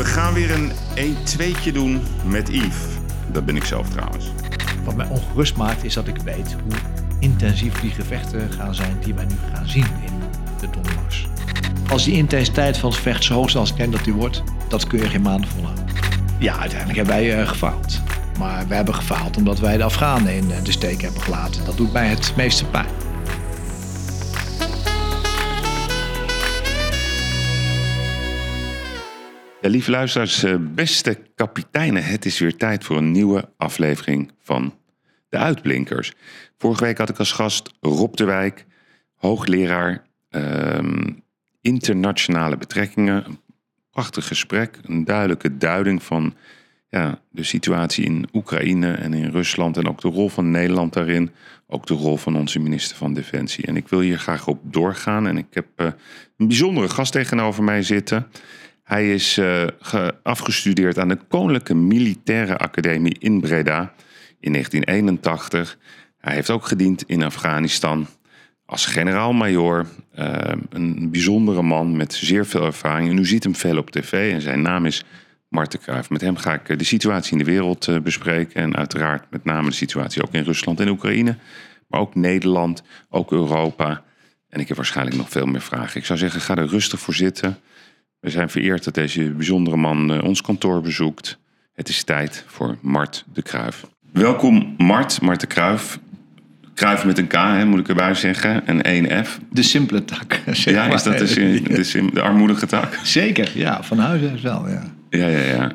We gaan weer een 1-2'tje doen met Yves. Dat ben ik zelf trouwens. Wat mij ongerust maakt is dat ik weet hoe intensief die gevechten gaan zijn die wij nu gaan zien in de Donbass. Als die intensiteit van het vecht zo hoog is als ik denk dat die wordt, dat kun je geen maanden volhouden. Ja, uiteindelijk hebben wij eh, gefaald. Maar we hebben gefaald omdat wij de Afghanen in eh, de steek hebben gelaten. Dat doet mij het meeste pijn. Ja, lieve luisteraars, eh, beste kapiteinen, het is weer tijd voor een nieuwe aflevering van De Uitblinkers. Vorige week had ik als gast Rob de Wijk, hoogleraar ehm, internationale betrekkingen. Een prachtig gesprek, een duidelijke duiding van ja, de situatie in Oekraïne en in Rusland en ook de rol van Nederland daarin. Ook de rol van onze minister van Defensie. En ik wil hier graag op doorgaan. En ik heb eh, een bijzondere gast tegenover mij zitten. Hij is uh, afgestudeerd aan de Koninklijke Militaire Academie in Breda in 1981. Hij heeft ook gediend in Afghanistan als generaal-majoor. Uh, een bijzondere man met zeer veel ervaring. En u ziet hem veel op tv en zijn naam is Marten Kruijf. Met hem ga ik de situatie in de wereld bespreken. En uiteraard met name de situatie ook in Rusland en Oekraïne. Maar ook Nederland, ook Europa. En ik heb waarschijnlijk nog veel meer vragen. Ik zou zeggen, ga er rustig voor zitten. We zijn vereerd dat deze bijzondere man uh, ons kantoor bezoekt. Het is tijd voor Mart de Kruif. Welkom Mart, Mart de Kruif. Kruif met een K, hè, moet ik erbij zeggen. En één F. De simpele tak. Zeg ja, is dat de, de, de, armoedige tak? Zeker, ja. Van huis uit wel, ja. Ja, ja, ja.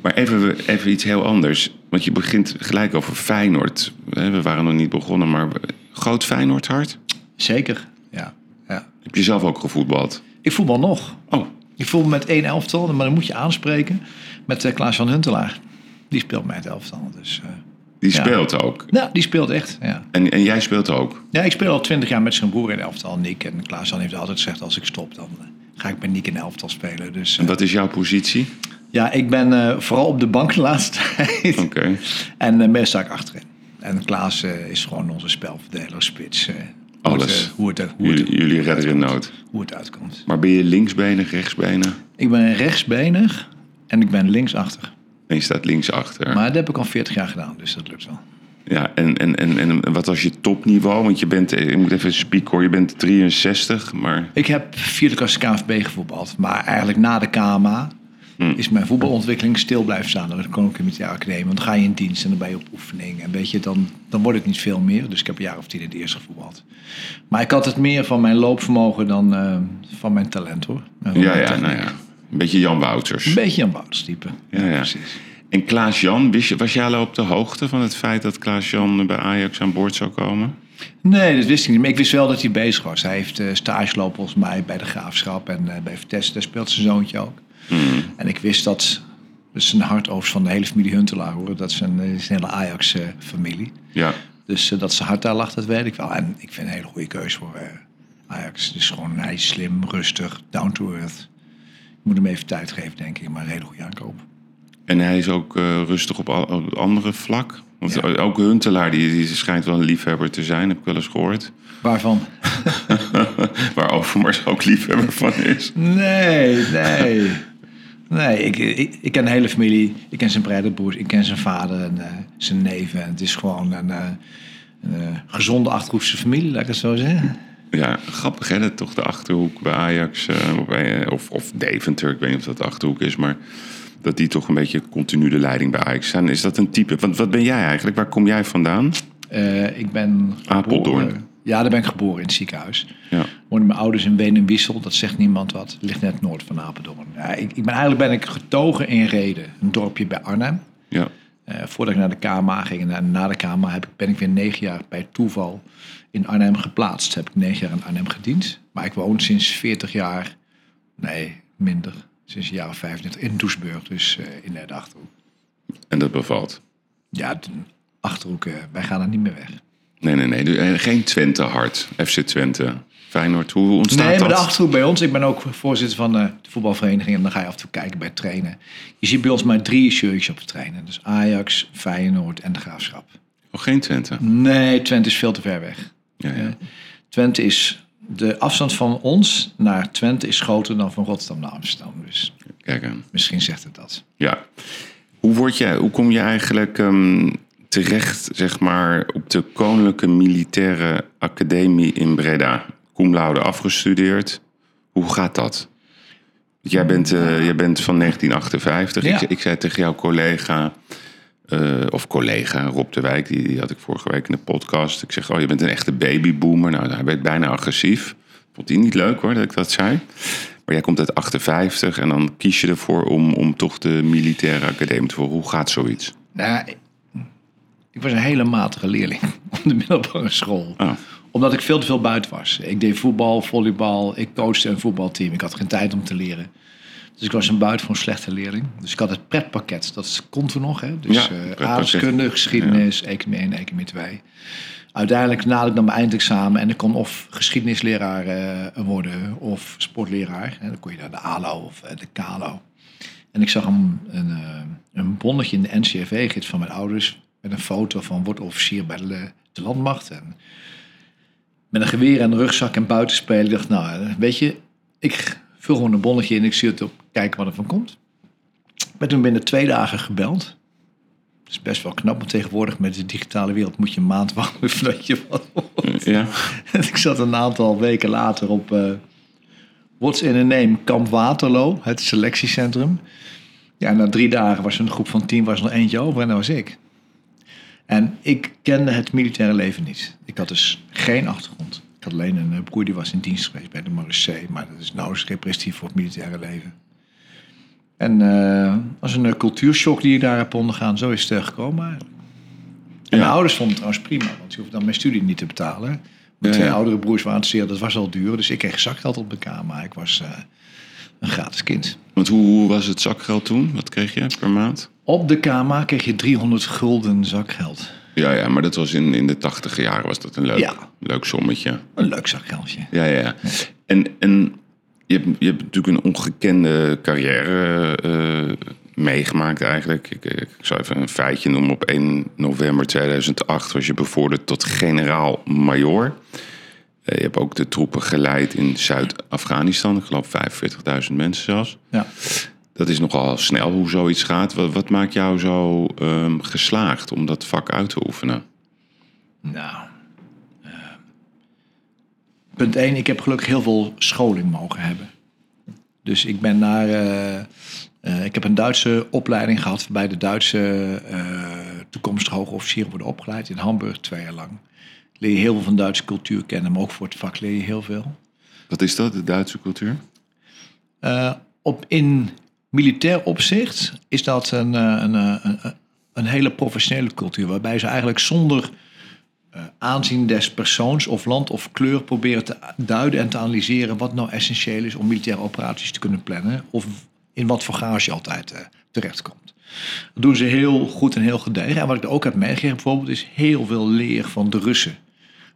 Maar even, even iets heel anders. Want je begint gelijk over Feyenoord. We waren nog niet begonnen, maar groot Feyenoord hart? Zeker, ja. ja. Heb je zelf ook gevoetbald? Ik voetbal nog. Oh, ik voel me met één elftal, maar dan moet je aanspreken met uh, Klaas van Huntelaar. Die speelt met elftal. Dus, uh, die ja. speelt ook? Ja, die speelt echt. Ja. En, en jij speelt ook? Ja, ik speel al twintig jaar met zijn broer in elftal, Nick. En Klaas heeft altijd gezegd, als ik stop, dan uh, ga ik met Nick in elftal spelen. Dus, en wat is jouw positie? Ja, ik ben vooral op de bank de laatste tijd. Oké. Okay. En meestal sta ik achterin. En Klaas is gewoon onze spelverdeler, spits. Alles. Hoe het, hoe het, hoe het, jullie, jullie redden in nood. Hoe het uitkomt. Maar ben je linksbenig, rechtsbenig? Ik ben rechtsbenig en ik ben linksachter. En je staat linksachter. Maar dat heb ik al 40 jaar gedaan, dus dat lukt wel. Ja, en, en, en, en wat was je topniveau? Want je bent, ik moet even spieken hoor, je bent 63, maar... Ik heb vierde klasse KNVB gevoetbald. Maar eigenlijk na de KMA hmm. is mijn voetbalontwikkeling stil blijven staan. Kon ik in de academie. Want dan ga je in dienst en dan ben je op oefening. En weet je, dan, dan word ik niet veel meer. Dus ik heb een jaar of tien in het eerste gevoetbald. Maar ik had het meer van mijn loopvermogen dan uh, van mijn talent hoor. Ja, ja, nou ja. Een beetje Jan Wouters. Een beetje Jan Wouters type. Ja, ja. Precies. En Klaas-Jan, was jij al op de hoogte van het feit dat Klaas-Jan bij Ajax aan boord zou komen? Nee, dat wist ik niet. Maar ik wist wel dat hij bezig was. Hij heeft uh, stage lopen volgens mij bij de Graafschap en uh, bij Vitesse. Daar speelt zijn zoontje ook. Mm. En ik wist dat... Dat is een hartoogst van de hele familie Huntelaar hoor. Dat is een, is een hele Ajax-familie. ja. Dus uh, dat zijn hart daar lag, dat weet ik wel. En ik vind een hele goede keuze voor Ajax. Dus gewoon hij is slim, rustig, down to earth. Ik moet hem even tijd geven, denk ik. Maar een hele goede aankoop. En hij is ook rustig op, al, op andere vlak. Want ja. ook Huntelaar, die, die schijnt wel een liefhebber te zijn, heb ik wel eens gehoord. Waarvan? Waar Overmars ook liefhebber van is. Nee, nee. Nee, ik, ik, ik, ken de hele familie. Ik ken zijn broers, ik ken zijn vader en uh, zijn neven. Het is gewoon een, uh, een uh, gezonde Achterhoekse familie, laat ik het zo zeggen. Ja, grappig hè, dat toch de Achterhoek bij Ajax of, of Deventer, ik weet niet of dat de Achterhoek is, maar dat die toch een beetje continu de leiding bij Ajax zijn. Is dat een type? Want wat ben jij eigenlijk? Waar kom jij vandaan? ik ben Apeldoorn. Ja, daar ben ik geboren in het ziekenhuis. Ja. Wonen mijn ouders in Wenenwiesel, dat zegt niemand wat. Het ligt net noord van Apeldoorn. Ja, ik, ik ben, eigenlijk ben ik getogen in Reden, een dorpje bij Arnhem. Ja. Uh, voordat ik naar de KMA ging en na de KMA heb ik, ben ik weer negen jaar bij toeval in Arnhem geplaatst. Heb ik negen jaar in Arnhem gediend. Maar ik woon sinds 40 jaar, nee, minder, sinds jaar of 25 in Doesburg, dus uh, in de Achterhoek. En dat bevalt? Ja, de Achterhoek, uh, wij gaan er niet meer weg. Nee, nee, nee. Geen Twente hart. FC Twente. Feyenoord, hoe ontstaat nee, dat? Nee, maar de Achterhoek bij ons. Ik ben ook voorzitter van de voetbalvereniging. En dan ga je af en toe kijken bij trainen. Je ziet bij ons maar drie shirtjes op de trainen. Dus Ajax, Feyenoord en de Graafschap. Oh, geen Twente? Nee, Twente is veel te ver weg. Ja, ja. Twente is... De afstand van ons naar Twente is groter dan van Rotterdam naar Amsterdam. Dus. Kijk aan. Misschien zegt het dat. Ja. Hoe, word je, hoe kom je eigenlijk ehm, terecht, zeg maar, op de Koninklijke Militaire Academie in Breda? Cum laude afgestudeerd. Hoe gaat dat? Jij bent, eh, jij bent van 1958. Ja. Ik, ik zei tegen jouw collega, eh, of collega Rob de Wijk, die, die had ik vorige week in de podcast. Ik zeg, oh, je bent een echte babyboomer. Nou, hij werd bijna agressief. Vond hij niet leuk hoor, dat ik dat zei. Maar jij komt uit 58 en dan kies je ervoor om, om toch de militaire academie te volgen. Hoe gaat zoiets? Nou, ik, was een hele matige leerling op de middelbare school. Oh. Omdat ik veel te veel buiten was. Ik deed voetbal, volleybal, ik coachte een voetbalteam. Ik had geen tijd om te leren. Dus ik was een buitengewoon slechte leerling. Dus ik had het pretpakket, dat kon toen nog. Hè? Dus Ja, eh aardrijkskunde, geschiedenis, economie 1, economie 2. Uiteindelijk naderde ik dan mijn eindexamen en ik kon of geschiedenisleraar eh, worden of sportleraar. En dan kon je naar de ALO of eh, de KALO. En ik zag een, een, een bonnetje in de NCFV-gids van mijn ouders met een foto van wordt officier bij de, de landmacht. En met een geweer en een rugzak en buitenspelen. Ik dacht, nou, eh, weet je, ik vul gewoon een bonnetje in. Ik zie het op, kijken wat er van komt. Ik ben toen binnen twee dagen gebeld. Dat is best wel knap, want tegenwoordig met de digitale wereld moet je een maand wachten voordat je wat hoort. Ja, ik zat een aantal weken later op eh What's in a Name Kamp Waterloo, het selectiecentrum. Ja, na drie dagen was er een groep van tien, was er nog eentje over en dat was ik. En ik kende het militaire leven niet. Ik had dus geen achtergrond. Ik had alleen een eh, broer die was in dienst geweest bij de Marseille, maar dat is nauwelijks repressief voor het militaire leven. En eh was een eh, cultuurshock die ik daar heb ondergaan. Zo is het gekomen eigenlijk. En Ja. mijn ouders vonden het trouwens prima, want ze hoefden dan mijn studie niet te betalen. Mijn Ja, twee ja. oudere broers waren het zeer, dat was al duur. Dus ik kreeg zakgeld op elkaar, maar ik was een gratis kind. want hoe, hoe was het zakgeld toen? Wat kreeg je per maand? Op de KMA kreeg je 300 gulden zakgeld. Ja, ja, maar dat was in, in de tachtige jaren was dat een leuk, Ja. leuk sommetje. Een leuk zakgeldje. Ja, ja, ja. En, en je, hebt, je hebt natuurlijk een ongekende carrière eh, meegemaakt eigenlijk. Ik, ik zou even een feitje noemen. Op 1 november 2008 was je bevorderd tot generaal-majoor. Eh, je hebt ook de troepen geleid in Zuid-Afghanistan. Ik geloof 45.000 mensen zelfs. Ja. Dat is nogal snel hoe zoiets gaat. Wat, wat maakt jou zo ehm, geslaagd om dat vak uit te oefenen? Nou. eh, punt 1, ik heb gelukkig heel veel scholing mogen hebben. Dus ik ben naar. eh, ik heb een Duitse opleiding gehad waarbij de Duitse toekomstige hoge officieren worden opgeleid in Hamburg twee jaar lang. Leer je heel veel van Duitse cultuur kennen, maar ook voor het vak leer je heel veel. Wat is dat, de Duitse cultuur? Eh, op, in militair opzicht is dat een, eh, een, eh, een, een hele professionele cultuur. Waarbij ze eigenlijk zonder aanzien des persoons of land of kleur proberen te duiden en te analyseren wat nou essentieel is om militaire operaties te kunnen plannen. Of in wat voor gage je altijd terechtkomt. Dat doen ze heel goed en heel gedegen. En wat ik er ook heb meegegeven bijvoorbeeld is heel veel leer van de Russen.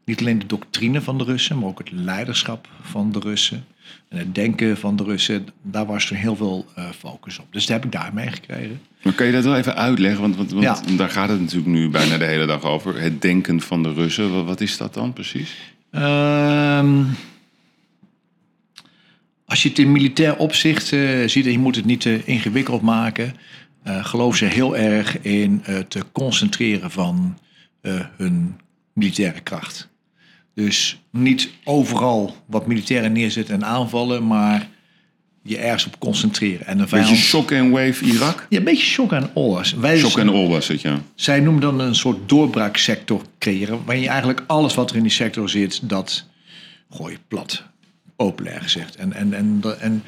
Niet alleen de doctrine van de Russen, maar ook het leiderschap van de Russen. En het denken van de Russen. Daar was er heel veel eh, focus op. Dus dat heb ik daar meegekregen. Maar kan je dat wel even uitleggen? Want, want, want Ja. daar gaat het natuurlijk nu bijna de hele dag over. Het denken van de Russen. Wat, wat is dat dan precies? Ehm, als je het in militair opzicht eh, ziet en je moet het niet te ingewikkeld maken, eh geloven ze heel erg in het concentreren van eh, hun militaire kracht. Dus niet overal wat militairen neerzetten en aanvallen, maar je ergens op concentreren. En een Beetje vijand... shock and wave Irak? Ja, een beetje shock en awe. Wij Shock and all was het, ja. zij noemen dan een soort doorbraaksector creëren. Waarin je eigenlijk alles wat er in die sector zit, dat gooi je plat. Populair gezegd. En, en, en, en,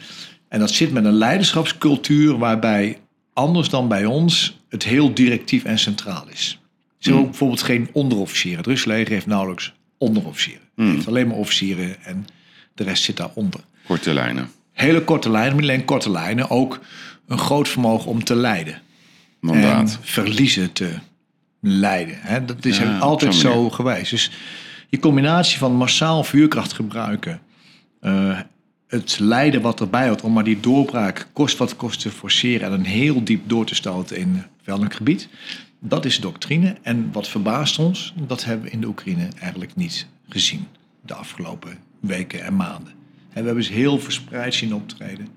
en dat zit met een leiderschapscultuur waarbij, anders dan bij ons, het heel directief en centraal is. Ze hebben ook bijvoorbeeld geen onderofficieren. Het Russische leger heeft nauwelijks onderofficieren. Het heeft alleen maar officieren en de rest zit daaronder. Korte lijnen. Hele korte lijnen, maar niet alleen korte lijnen, ook een groot vermogen om te leiden Mandaat. en verliezen te leiden. Hè? Dat is Ja, altijd zo geweest. Dus die combinatie van massaal vuurkracht gebruiken, eh, het lijden wat erbij hoort om maar die doorbraak kost wat kost te forceren en een heel diep door te stoten in welk gebied, dat is doctrine. En wat verbaast ons, dat hebben we in de Oekraïne eigenlijk niet gezien de afgelopen weken en maanden. En we hebben ze heel verspreid zien optreden.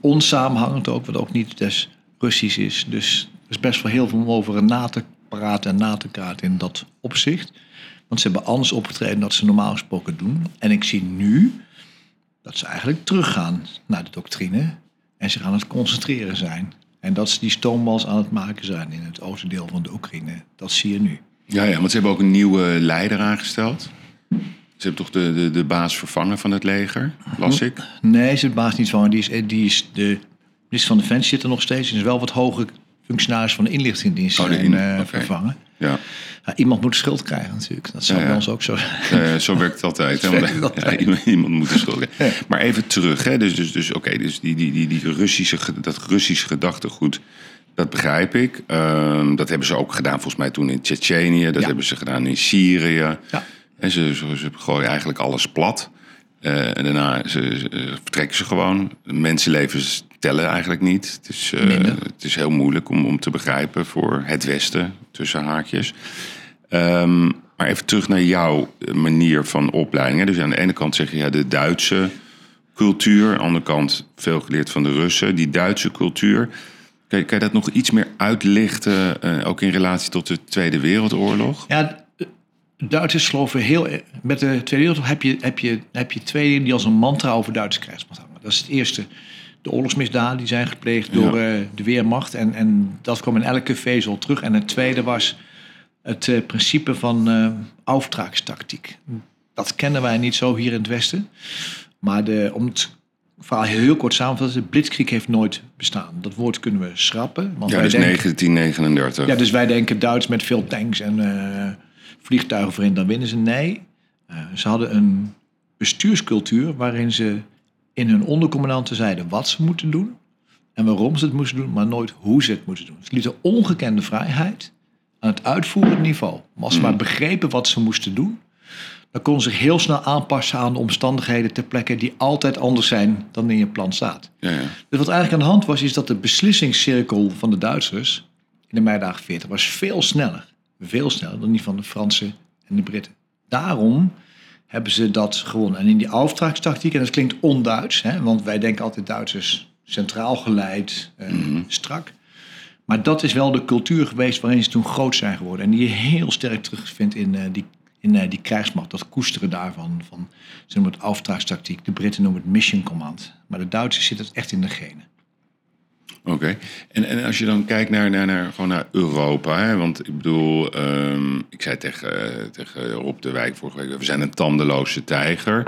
onsamenhangend ook, wat ook niet des Russisch is. Dus er is best wel heel veel om over na te praten en na te praten in dat opzicht. Want ze hebben anders opgetreden dan ze normaal gesproken doen. En ik zie nu dat ze eigenlijk teruggaan naar de doctrine en zich aan het concentreren zijn. En dat ze die stoombals aan het maken zijn in het oostendeel van de Oekraïne. Dat zie je nu. Ja, ja, want ze hebben ook een nieuwe leider aangesteld. Ze hebben toch de, de, de baas vervangen van het leger, las ik? Nee, ze is de baas niet van. Die is, die is de minister van Defensie zit er nog steeds. Die is wel wat hoge functionaris van de inlichtingendienst Oh, in- eh, vervangen. Ja, Ja, iemand moet de schuld krijgen natuurlijk. Dat zou Ja, bij ons ook zo zijn. Eh, zo werkt het altijd. hè, werkt het altijd. iemand, moet de schuld krijgen. Maar even terug, hè? dus, dus, dus, oké, dus die, die, die, die Russische, dat Russische gedachtegoed, dat begrijp ik. Ehm, dat hebben ze ook gedaan volgens mij toen in Tsjetsjenië, dat Ja. hebben ze gedaan in Syrië. Ja. En ze, ze, ze gooien eigenlijk alles plat. Eh, en daarna ze, ze- vertrekken ze gewoon. Mensenlevens tellen eigenlijk niet. Het is, eh, het is heel moeilijk om, om te begrijpen voor het Westen, tussen haakjes. Ehm, maar even terug naar jouw manier van opleiding. hè. Dus aan de ene kant zeg je ja, de Duitse cultuur. Aan de andere kant veel geleerd van de Russen. Die Duitse cultuur. Kan je, kan je dat nog iets meer uitlichten, eh, ook in relatie tot de Tweede Wereldoorlog? Ja, Duitsers geloven heel... Met de Tweede Wereldoorlog heb je, heb, je, heb je twee dingen die als een mantra over Duitse krijgsmacht hangen. Dat is het eerste. De oorlogsmisdaden die zijn gepleegd door eh, de Weermacht. En, en dat kwam in elke vezel terug. En het tweede was het eh, principe van eh auftragstactiek. Dat kennen wij niet zo hier in het Westen. Maar de, om het verhaal heel kort samen te vatten... de Blitzkrieg heeft nooit bestaan. Dat woord kunnen we schrappen. Want Ja, wij dat is denken- 1939. ja, dus wij denken Duits met veel tanks en eh, vliegtuigen voorin, dan winnen ze. Nee, Eh, ze hadden een bestuurscultuur waarin ze in hun ondercommandanten zeiden wat ze moeten doen en waarom ze het moesten doen, maar nooit hoe ze het moeten doen. Ze lieten ongekende vrijheid aan het uitvoerend niveau. Maar als ze maar begrepen wat ze moesten doen, dan konden ze zich heel snel aanpassen aan de omstandigheden ter plekke die altijd anders zijn dan in je plan staat. Ja, ja. Dus wat eigenlijk aan de hand was, is dat de beslissingscirkel van de Duitsers in de meidagen 40 was veel sneller. Veel sneller dan die van de Fransen en de Britten. Daarom hebben ze dat gewonnen. En in die auftragstactiek, en dat klinkt onduits, hè, want wij denken altijd Duitsers centraal geleid, eh, strak. Maar dat is wel de cultuur geweest waarin ze toen groot zijn geworden. En die je heel sterk terugvindt in, eh, die, in eh, die krijgsmacht. Dat koesteren daarvan. Van, ze noemen het auftragstactiek. De Britten noemen het mission command. Maar de Duitsers zitten echt in de genen. Oké. En, en als je dan kijkt naar, naar, naar, gewoon naar Europa, hè? want ik bedoel, ehm, ik zei tegen, eh, tegen Rob de Wijk vorige week, we zijn een tandeloze tijger.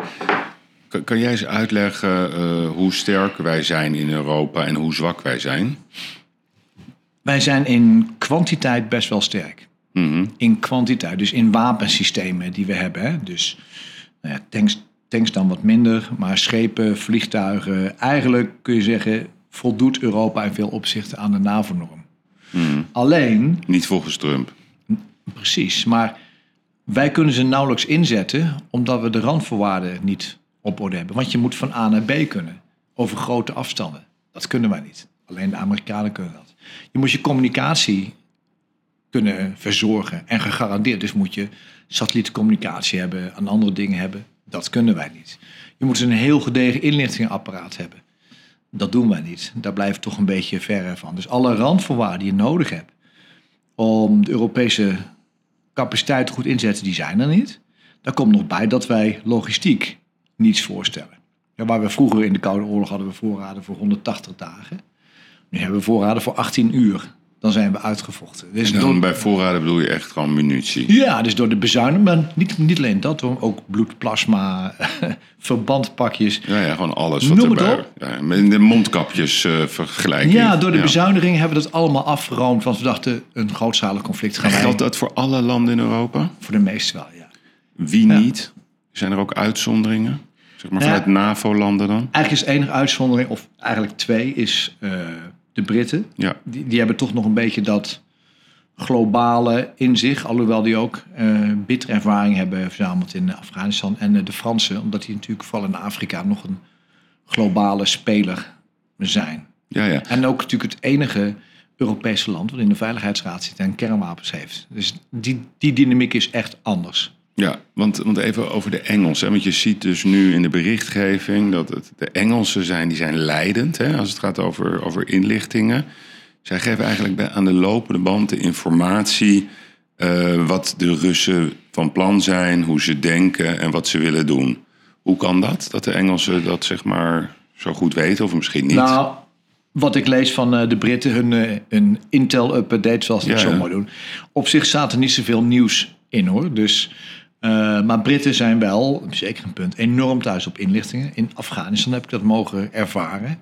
Kan, jij eens uitleggen hoe sterk wij zijn in Europa en hoe zwak wij zijn? Wij zijn in kwantiteit best wel sterk. Mhm. In kwantiteit, dus in wapensystemen die we hebben. Hè? Dus nou ja, tanks, tanks dan wat minder, maar schepen, vliegtuigen. Eigenlijk kun je zeggen, voldoet Europa in veel opzichten aan de NAVO-norm. Alleen, Niet volgens Trump. precies, maar wij kunnen ze nauwelijks inzetten omdat we de randvoorwaarden niet op orde hebben. Want je moet van A naar B kunnen, over grote afstanden. Dat kunnen wij niet. Alleen de Amerikanen kunnen dat. Je moet je communicatie kunnen verzorgen en gegarandeerd. Dus moet je satellietcommunicatie hebben en andere dingen hebben. Dat kunnen wij niet. Je moet een heel gedegen inlichtingenapparaat hebben. Dat doen wij niet. Daar we toch een beetje ver van. Dus alle randvoorwaarden die je nodig hebt om de Europese capaciteit goed in te zetten, die zijn er niet. Daar komt nog bij dat wij logistiek niets voorstellen. Ja, waar we vroeger in de Koude Oorlog hadden we voorraden voor 180 dagen. Nu hebben we voorraden voor 18 uur. Dan zijn we uitgevochten. Dus En dan door, bij voorraden bedoel je echt gewoon munitie. ja, dus door de bezuiniging, maar niet, niet alleen dat, hoor, ook bloed, plasma, verbandpakjes. Ja, ja, gewoon alles wat Noem het erbij... op. Ja, met de mondkapjes eh vergelijking. Ja, door de Ja. bezuiniging hebben we dat allemaal afgeroomd. Want we dachten, een grootschalig conflict gaan wij Geldt dat voor alle landen in Europa? voor de meeste wel, ja. Wie niet? Zijn er ook uitzonderingen? Zeg maar vanuit NAVO-landen dan? Eigenlijk is enige uitzondering, of eigenlijk twee, is eh, de Britten. Ja. Die, die hebben toch nog een beetje dat globale in zich. Alhoewel die ook eh bittere ervaring hebben verzameld in Afghanistan. En eh, de Fransen, omdat die natuurlijk vooral in Afrika nog een globale speler zijn. Ja, ja. En ook natuurlijk het enige Europese land wat in de Veiligheidsraad zit en kernwapens heeft. Dus die, die dynamiek is echt anders. Ja, want, want even over de Engelsen. Want je ziet dus nu in de berichtgeving dat het de Engelsen zijn, die zijn leidend hè, als het gaat over, over inlichtingen. Zij geven eigenlijk aan de lopende band de informatie eh, wat de Russen van plan zijn, hoe ze denken en wat ze willen doen. Hoe kan dat? Dat de Engelsen dat zeg maar zo goed weten of misschien niet? Nou, wat ik lees van eh, de Britten, hun, eh, hun Intel-up-date, zoals ze Ja, zo ja. mooi doen. Op zich staat er niet zoveel nieuws in hoor. Dus, eh, maar Britten zijn wel, zeker een punt, enorm thuis op inlichtingen. In Afghanistan heb ik dat mogen ervaren.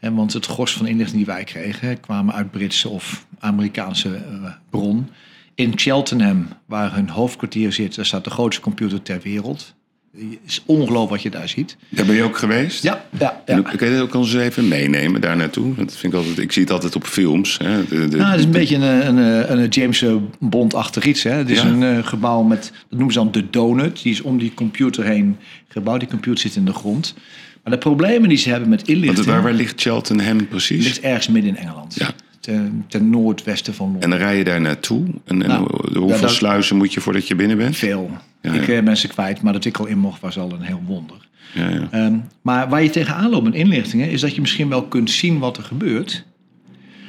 Want het gros van inlichtingen die wij kregen kwamen uit Britse of Amerikaanse eh, bron. In Cheltenham, waar hun hoofdkwartier zit, daar staat de grootste computer ter wereld. Het is ongelooflijk wat je daar ziet. Daar ben je ook geweest? Ja, ja, ja. Kun je dat ook ons even meenemen daar naartoe? Want Dat vind ik, altijd, ik zie het altijd op films. Hè? De, de- Nou, het is een beetje een, een, een, een James Bond-achtig iets. Hè? Het is Ja. een eh, gebouw met, dat noemen ze dan de donut. Die is om die computer heen gebouwd. Die computer zit in de grond. Maar de problemen die ze hebben met Want inlichting... het- waar, waar ligt Cheltenham precies? ligt ergens midden in Engeland. Ja. Ten, ten noordwesten van Londen. En dan rij je daar naartoe. En, en Nou, hoe- hoeveel ja, dat- sluizen moet je voordat je binnen bent? Veel. Ja, ik ja. ben mensen kwijt, maar dat ik al in mocht was al een heel wonder. Ja, ja. Ehm, maar waar je tegenaan loopt met inlichtingen... is dat je misschien wel kunt zien wat er gebeurt.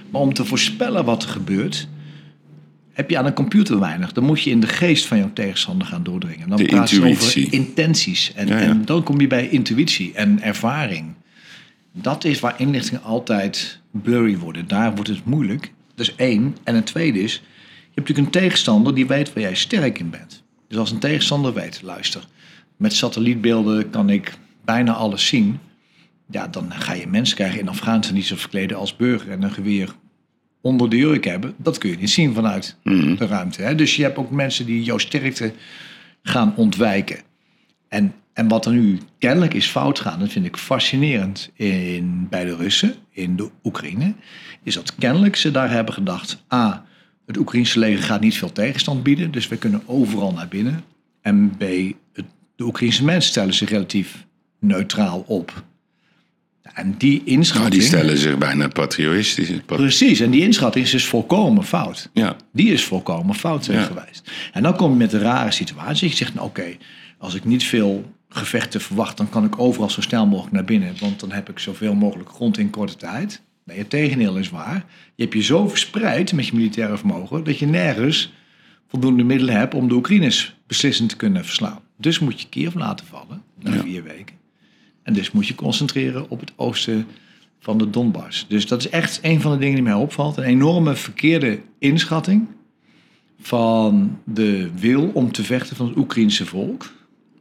Maar om te voorspellen wat er gebeurt... heb je aan een computer weinig. Dan moet je in de geest van jouw tegenstander gaan doordringen. Dan De praat je intuïtie. over intenties. En, Ja, ja. en dan kom je bij intuïtie en ervaring. Dat is waar inlichtingen altijd blurry worden. Daar wordt het moeilijk. Dat is één. En een tweede is... je hebt natuurlijk een tegenstander die weet waar jij sterk in bent. Dus als een tegenstander weet, luister... met satellietbeelden kan ik bijna alles zien... ja, dan ga je mensen krijgen in Afghanistan die zich verkleden als burger... en een geweer onder de jurk hebben. Dat kun je niet zien vanuit de ruimte. Hè? Dus je hebt ook mensen die jouw sterkte gaan ontwijken. En, en wat er nu kennelijk is fout gaan, dat vind ik fascinerend in, bij de Russen, in de Oekraïne, is dat kennelijk ze daar hebben gedacht: A, het Oekraïnse leger gaat niet veel tegenstand bieden, dus we kunnen overal naar binnen. En B, het, de Oekraïnse mensen stellen zich relatief neutraal op. En die Nou, inschatting. die stellen zich bijna patriotisch. Pat- Precies, en die inschatting is dus volkomen fout. Ja, Die is volkomen fout Ja. geweest. En dan kom je met een rare situatie. Je zegt, nou oké, als ik niet veel gevechten verwacht... dan kan ik overal zo snel mogelijk naar binnen. Want dan heb ik zoveel mogelijk grond in korte tijd. Nee, het tegendeel is waar. Je hebt je zo verspreid met je militaire vermogen... dat je nergens voldoende middelen hebt... om de Oekraïners beslissend te kunnen verslaan. Dus moet je Kiev laten vallen, na Ja. vier weken. En dus moet je concentreren op het oosten van de Donbass. Dus dat is echt een van de dingen die mij opvalt. Een enorme verkeerde inschatting van de wil om te vechten van het Oekraïense volk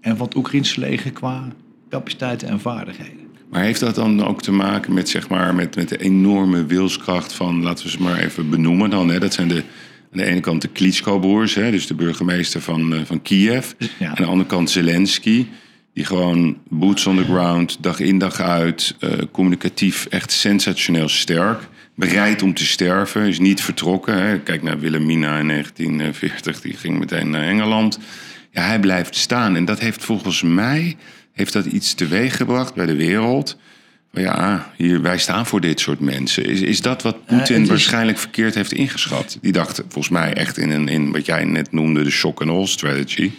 en van het Oekraïense leger qua capaciteiten en vaardigheden. maar heeft dat dan ook te maken met, zeg maar, met, met de enorme wilskracht van, laten we ze maar even benoemen dan. Hè? Dat zijn de, aan de ene kant de Klitschko-broers, hè? dus de burgemeester van, eh, van Kiev. Ja. Aan de andere kant Zelensky, die gewoon boots on the ground, dag in dag uit, eh, communicatief echt sensationeel sterk. Bereid om te sterven, is niet vertrokken. Hè. Kijk naar Wilhelmina in 1940, die ging meteen naar Engeland. Ja, hij blijft staan. En dat heeft volgens mij heeft dat iets teweeggebracht bij de wereld. Ja, hier, wij staan voor dit soort mensen. Is, is dat wat Poetin waarschijnlijk verkeerd heeft ingeschat? Die dacht volgens mij echt in, een, in wat jij net noemde de shock and all strategy.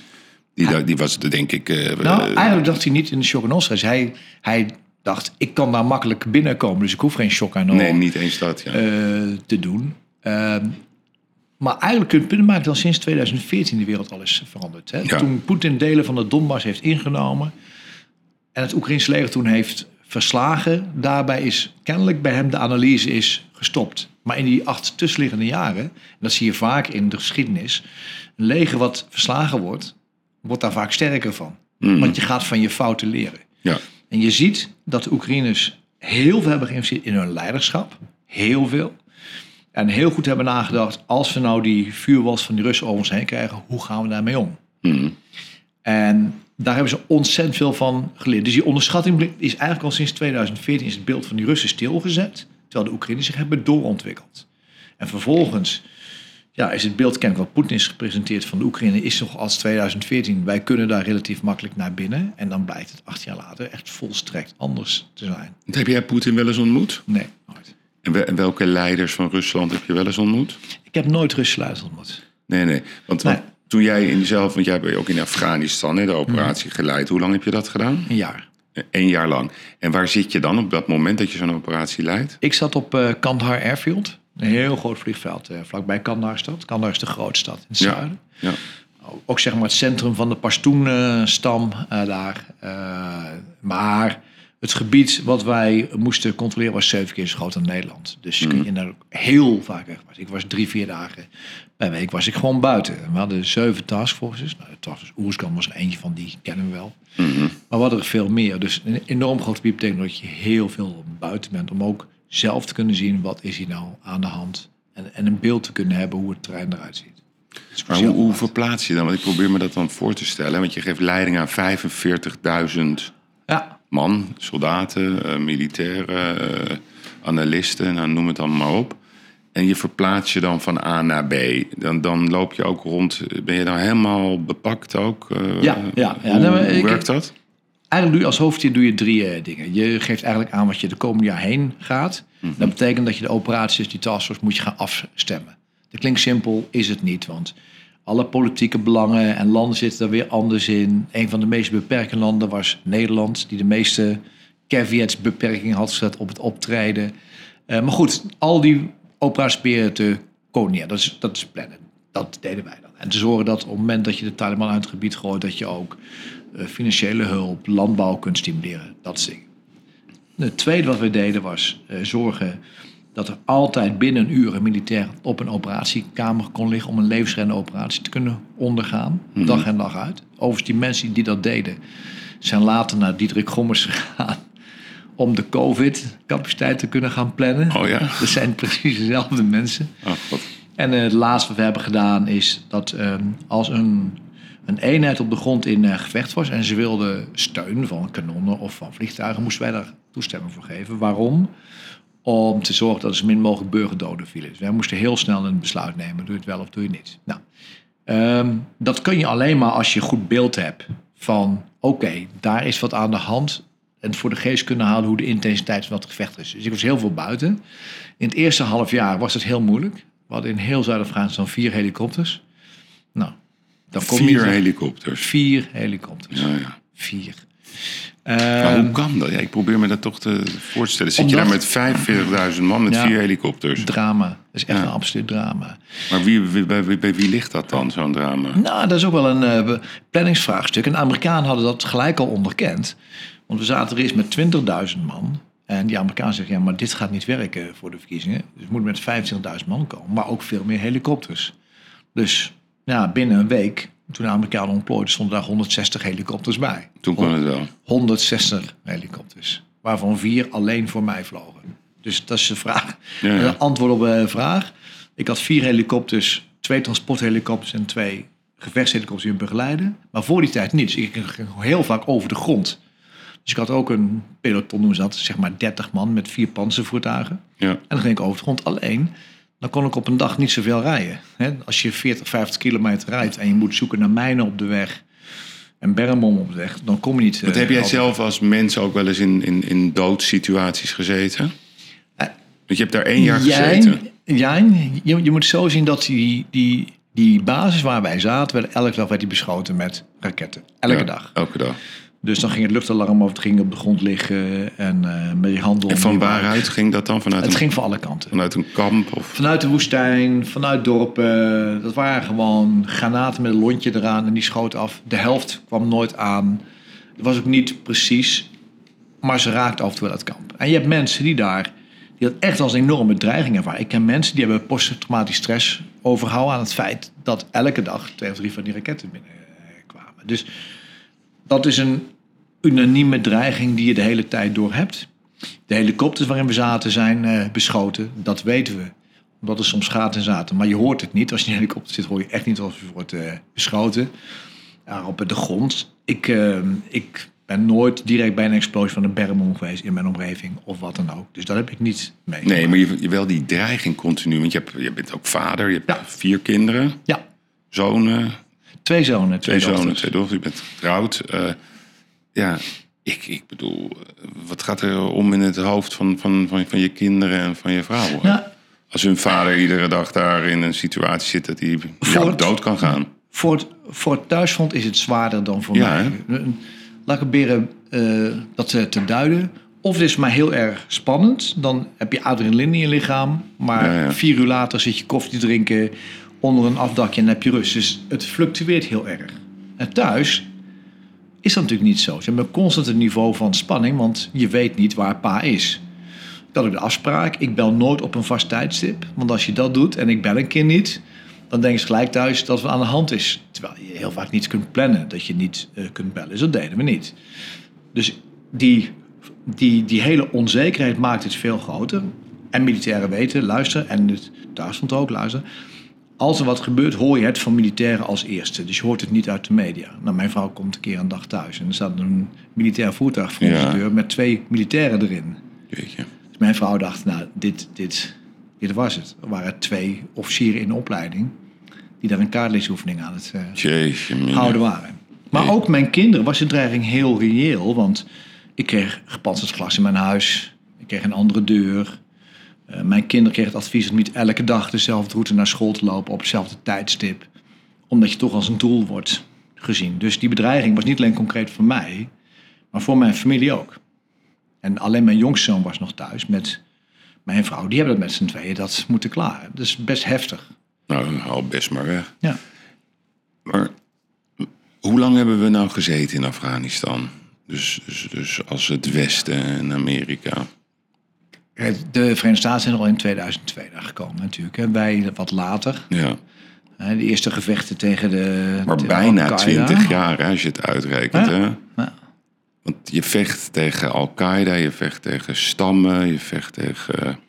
Die, da- die was er denk ik... eh, Nou, eh, eigenlijk dacht hij niet in de shock and awe. Hij, hij dacht, ik kan daar makkelijk binnenkomen, dus ik hoef geen shock and awe nee, niet eens dat. Ja. eh, te doen. Maar eigenlijk kun je het punt maken dat sinds 2014 de wereld al is veranderd. Hè? Ja. Toen Poetin delen van de Donbass heeft ingenomen en het Oekraïnse leger toen heeft verslagen, daarbij is kennelijk bij hem de analyse is gestopt. Maar in die acht tussenliggende jaren, en dat zie je vaak in de geschiedenis, een leger wat verslagen wordt, wordt daar vaak sterker van. Want je gaat van je fouten leren. ja. En je ziet dat de Oekraïners heel veel hebben geïnvesteerd in hun leiderschap. Heel veel. En heel goed hebben nagedacht, als we nou die vuurwals van die Russen over ons heen krijgen, hoe gaan we daarmee om? Mhm. En daar hebben ze ontzettend veel van geleerd. Dus die onderschatting is eigenlijk al sinds 2014 is het beeld van die Russen stilgezet, terwijl de Oekraïners zich hebben doorontwikkeld. En vervolgens ja, is het beeld kennelijk wat Poetin is gepresenteerd van de Oekraïne is nog als 2014. Wij kunnen daar relatief makkelijk naar binnen. En dan blijkt het acht jaar later echt volstrekt anders te zijn. Heb jij Poetin wel eens ontmoet? Nee, nooit. En, we- en welke leiders van Rusland heb je wel eens ontmoet? Ik heb nooit Russen ontmoet. Nee, nee. Want, Nee. want Toen jij in jezelf, want jij hebt ook in Afghanistan hè, de operatie geleid. Hoe lang heb je dat gedaan? Een jaar. Eén jaar lang. En waar zit je dan op dat moment dat je zo'n operatie leidt? Ik zat op eh, Kandahar Airfield. Een heel groot vliegveld eh, vlakbij Kandahar-stad. Kandahar is de grootste stad in het Ja. zuiden. Ja. Ook zeg maar het centrum van de Pashtoen-stam eh, daar. Maar het gebied wat wij moesten controleren was zeven keer zo groot als Nederland. Dus kun je daar ook heel vaak weg. Ik was drie, vier dagen per week was ik gewoon buiten. We hadden zeven taskforces. Nou, de taskforce Oerskan was er eentje van, die kennen we wel. Maar we hadden er veel meer. Dus een enorm groot gebied betekent dat je heel veel buiten bent. Om ook zelf te kunnen zien wat is hier nou aan de hand. En, en een beeld te kunnen hebben hoe het terrein eruit ziet. Maar hoe, hoe verplaats je dan? Want ik probeer me dat dan voor te stellen. Want je geeft leiding aan 45.000 Ja, man, soldaten, eh, militairen, eh, analisten, nou, noem het dan maar op. En je verplaatst je dan van A naar B. Dan, dan loop je ook rond. Ben je dan helemaal bepakt ook? Eh, Ja, ja, ja. Hoe, werkt dat? Eigenlijk doe je als hoofddier doe je drie dingen. Je geeft eigenlijk aan wat je de komende jaar heen gaat. Dat betekent dat je de operaties, die taskforce, moet je gaan afstemmen. Dat klinkt simpel, is het niet. Want alle politieke belangen en landen zitten er weer anders in. Een van de meest beperkende landen was Nederland, die de meeste caveats, beperkingen had gezet op het optreden. Eh, maar goed, al die proberen te. Dat is, dat is plannen. Dat deden wij dan. En te zorgen dat op het moment dat je de Taliban uit het gebied gooit, dat je ook eh, financiële hulp, landbouw kunt stimuleren. Dat soort dingen. Het tweede wat we deden was eh, zorgen dat er altijd binnen een uur een militair op een operatiekamer kon liggen om een levensreddende operatie te kunnen ondergaan, dag en dag uit. Overigens, die mensen die dat deden, zijn later naar Diederik Gommers gegaan om de COVID-capaciteit te kunnen gaan plannen. Oh ja? Dat zijn precies dezelfde mensen. Oh, God. En eh, het laatste wat we hebben gedaan is dat ehm, als een, een eenheid op de grond in eh, gevecht was en ze wilden steun van kanonnen of van vliegtuigen, moesten wij daar toestemming voor geven. Waarom? Om te zorgen dat er zo min mogelijk burgerdoden vielen. Dus wij moesten heel snel een besluit nemen: doe je het wel of doe je het niet. Nou, ehm, dat kun je alleen maar als je goed beeld hebt van: oké, daar is wat aan de hand. En voor de geest kunnen halen hoe de intensiteit van dat gevecht is. Dus ik was heel veel buiten. In het eerste half jaar was het heel moeilijk. We hadden in heel Zuid-Afghanistan vier helikopters. Nou, dan kom Vier je helikopters. vier helikopters. Ja, ja. Vier. Maar Ehm, hoe kan dat? Ja, ik probeer me dat toch te voor te stellen. Zit je daar met 45.000 man met Ja. vier helikopters? drama. Dat is echt Ja. een absoluut drama. Maar wie, bij, wie- bij wie ligt dat dan, zo'n drama? Nou, dat is ook wel een eh, planningsvraagstuk. En de Amerikanen hadden dat gelijk al onderkend. Want we zaten er eerst met 20.000 man. En die Amerikanen zeggen, ja, maar dit gaat niet werken voor de verkiezingen. Dus het moet met 25.000 man komen. Maar ook veel meer helikopters. Dus ja, binnen een week, toen de Amerikanen ontplooiden, stonden daar 160 helikopters bij. Toen kon het wel. 160 helikopters. Waarvan vier alleen voor mij vlogen. Dus dat is de vraag. Ja, ja. Een antwoord op de vraag. Ik had vier helikopters, twee transporthelikopters en twee gevechtshelikopters die me begeleiden. Maar voor die tijd niet. Dus ik ging heel vaak over de grond. Dus ik had ook een peloton, noemen ze dat, zeg maar 30 man met vier panzervoertuigen. Ja. En dan ging ik over de grond alleen. Dan kon ik op een dag niet zoveel rijden. Als je 40, 50 kilometer rijdt en je moet zoeken naar mijnen op de weg en bermbom op de weg, dan kom je niet. Wat eh, heb jij over- zelf als mens ook wel eens in, in, in doodsituaties gezeten? Eh, Want je hebt daar één jaar Jij- gezeten. jij, je, je moet zo zien dat die, die, die basis waar wij zaten, werd, elke dag werd die beschoten met raketten. Elke Ja, dag. Elke dag. Dus dan ging het luchtalarm of het ging op de grond liggen en eh met je handen En van waaruit ging dat dan? Vanuit, Het een, ging van alle kanten. vanuit een kamp? Of? Vanuit de woestijn, vanuit dorpen. Dat waren gewoon granaten met een lontje eraan en die schoot af. De helft kwam nooit aan. Het was ook niet precies, maar ze raakten af en toe wel het kamp. En je hebt mensen die daar, die dat echt als een enorme dreiging ervaren. Ik ken mensen die hebben posttraumatische stress overhouden aan het feit dat elke dag twee of drie van die raketten binnenkwamen. Dus dat is een unanieme dreiging die je de hele tijd door hebt. De helikopters waarin we zaten zijn eh, beschoten, dat weten we. Omdat er soms gaten zaten. Maar je hoort het niet. Als je in een helikopter zit, hoor je echt niet als je wordt eh, beschoten. Ja, op de grond. Ik, eh, ik ben nooit direct bij een explosie van een bermbom geweest in mijn omgeving. Of wat dan ook. Dus dat heb ik niet mee. Nee, maar je, je wel die dreiging continu. Want je, hebt, je bent ook vader, je hebt Ja. vier kinderen, Ja, zonen, twee zonen. twee zonen, dochters. twee dochters. Je bent getrouwd. Eh, ja, ik, ik bedoel, eh, wat gaat er om in het hoofd van, van, van, van je kinderen en van je vrouw? Als hun vader iedere dag daar in een situatie zit dat hij Voor jou het- dood kan gaan. Voor het, voor het thuisfront is het zwaarder dan voor Ja, mij. Laat ik proberen eh, dat te, te duiden. Of het is maar heel erg spannend. Dan heb je adrenaline in je lichaam. Maar Ja, ja. vier uur later zit je koffie drinken onder een afdakje en heb je rust. Dus het fluctueert heel erg. En thuis is dat natuurlijk niet zo. Ze hebben een constant niveau van spanning, want je weet niet waar pa is. Had ook de afspraak, ik bel nooit op een vast tijdstip. Want als je dat doet en ik bel een keer niet, dan denken ze gelijk thuis dat wat aan de hand is. Terwijl je heel vaak niet kunt plannen dat je niet eh, kunt bellen. Dus dat deden we niet. Dus die, die, die hele onzekerheid maakt het veel groter. En militairen weten, luister, en het thuisfront ook, luister. Als er wat gebeurt, hoor je het van militairen als eerste. Dus je hoort het niet uit de media. Nou, mijn vrouw komt een keer een dag thuis en er staat een militair voertuig voor onze Ja. deur met twee militairen erin. Jeetje. Dus mijn vrouw dacht, nou, dit, dit, dit was het. Er waren twee officieren in de opleiding die daar een kaartleesoefening aan het Jeetje. mina. houden waren. Maar ook mijn kinderen was de dreiging heel reëel. Want ik kreeg gepantserd glas in mijn huis. Ik kreeg een andere deur. Eh, mijn kinderen kregen het advies om niet elke dag dezelfde route naar school te lopen op hetzelfde tijdstip. Omdat je toch als een doel wordt gezien. Dus die bedreiging was niet alleen concreet voor mij, maar voor mijn familie ook. En alleen mijn jongste zoon was nog thuis met mijn vrouw. Die hebben dat met z'n tweeën dat moeten klaren. Dat is best heftig. Nou, haal best maar weg. Ja. Maar hoe lang hebben we nou gezeten in Afghanistan? Dus, dus, dus als het Westen en Amerika. De Verenigde Staten zijn al in 2002 daar gekomen natuurlijk. Hè. Wij wat later. Ja, De eerste gevechten tegen de maar tegen bijna. 20 jaar hè, als je het uitrekent. Ja. Hè? Ja. Want je vecht tegen Al-Qaeda, je vecht tegen stammen, je vecht tegen.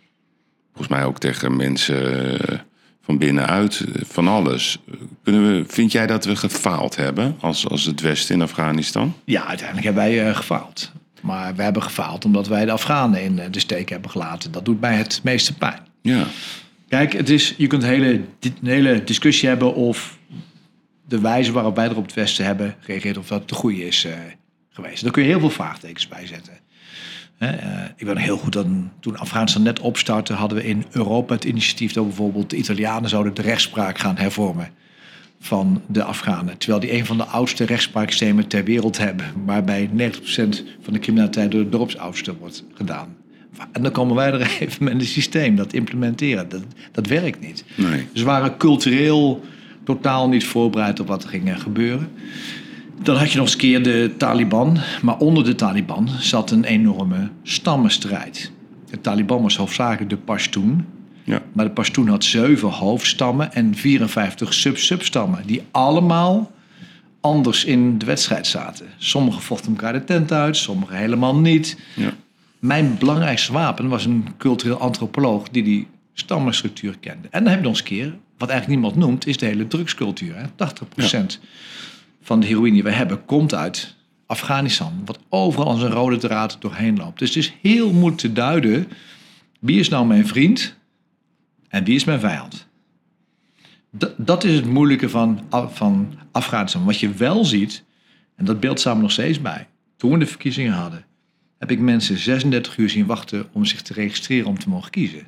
Volgens mij ook tegen mensen eh, van binnenuit, eh, van alles. Kunnen we, vind jij dat we gefaald hebben als, als het Westen in Afghanistan? Ja, uiteindelijk hebben wij eh, gefaald. Maar we hebben gefaald omdat wij de Afghanen in de steek hebben gelaten. Dat doet mij het meeste pijn. Ja, Kijk, het is, je kunt een hele, een hele discussie hebben of de wijze waarop wij er op het Westen hebben gereageerd, of dat de goede is eh, geweest. Daar kun je heel veel vraagtekens bij zetten. Hè, eh, ik weet nog heel goed dat toen Afghanistan net opstartte, hadden we in Europa het initiatief dat bijvoorbeeld de Italianen zouden de rechtspraak gaan hervormen van de Afghanen. Terwijl die een van de oudste rechtspraaksystemen ter wereld hebben, waarbij 90% van de criminaliteit door de dorpsoudsten wordt gedaan. En dan komen wij er even met een systeem dat implementeren. Dat, dat werkt niet. nee. Dus we waren cultureel totaal niet voorbereid op wat er ging eh, gebeuren. Dan had je nog eens een keer de Taliban. Maar onder de Taliban zat een enorme stammenstrijd. De Taliban was hoofdzakelijk de Pashtun. Ja. Maar de Pashtun had zeven hoofdstammen en 54 sub-substammen. Die allemaal anders in de wedstrijd zaten. Sommigen vochten elkaar de tent uit, sommigen helemaal niet. Ja. Mijn belangrijkste wapen was een cultureel antropoloog die die stammenstructuur kende. En dan heb je nog eens een keer, wat eigenlijk niemand noemt, is de hele drugscultuur. Hè? 80% van de heroïne die we hebben komt uit Afghanistan. Wat overal als een rode draad doorheen loopt. Dus het is heel moeilijk te duiden wie is nou mijn vriend en wie is mijn vijand. Dat, dat is het moeilijke van, van Afghanistan. Wat je wel ziet, en dat beeld we nog steeds bij. Toen we de verkiezingen hadden, heb ik mensen 36 uur zien wachten om zich te registreren om te mogen kiezen.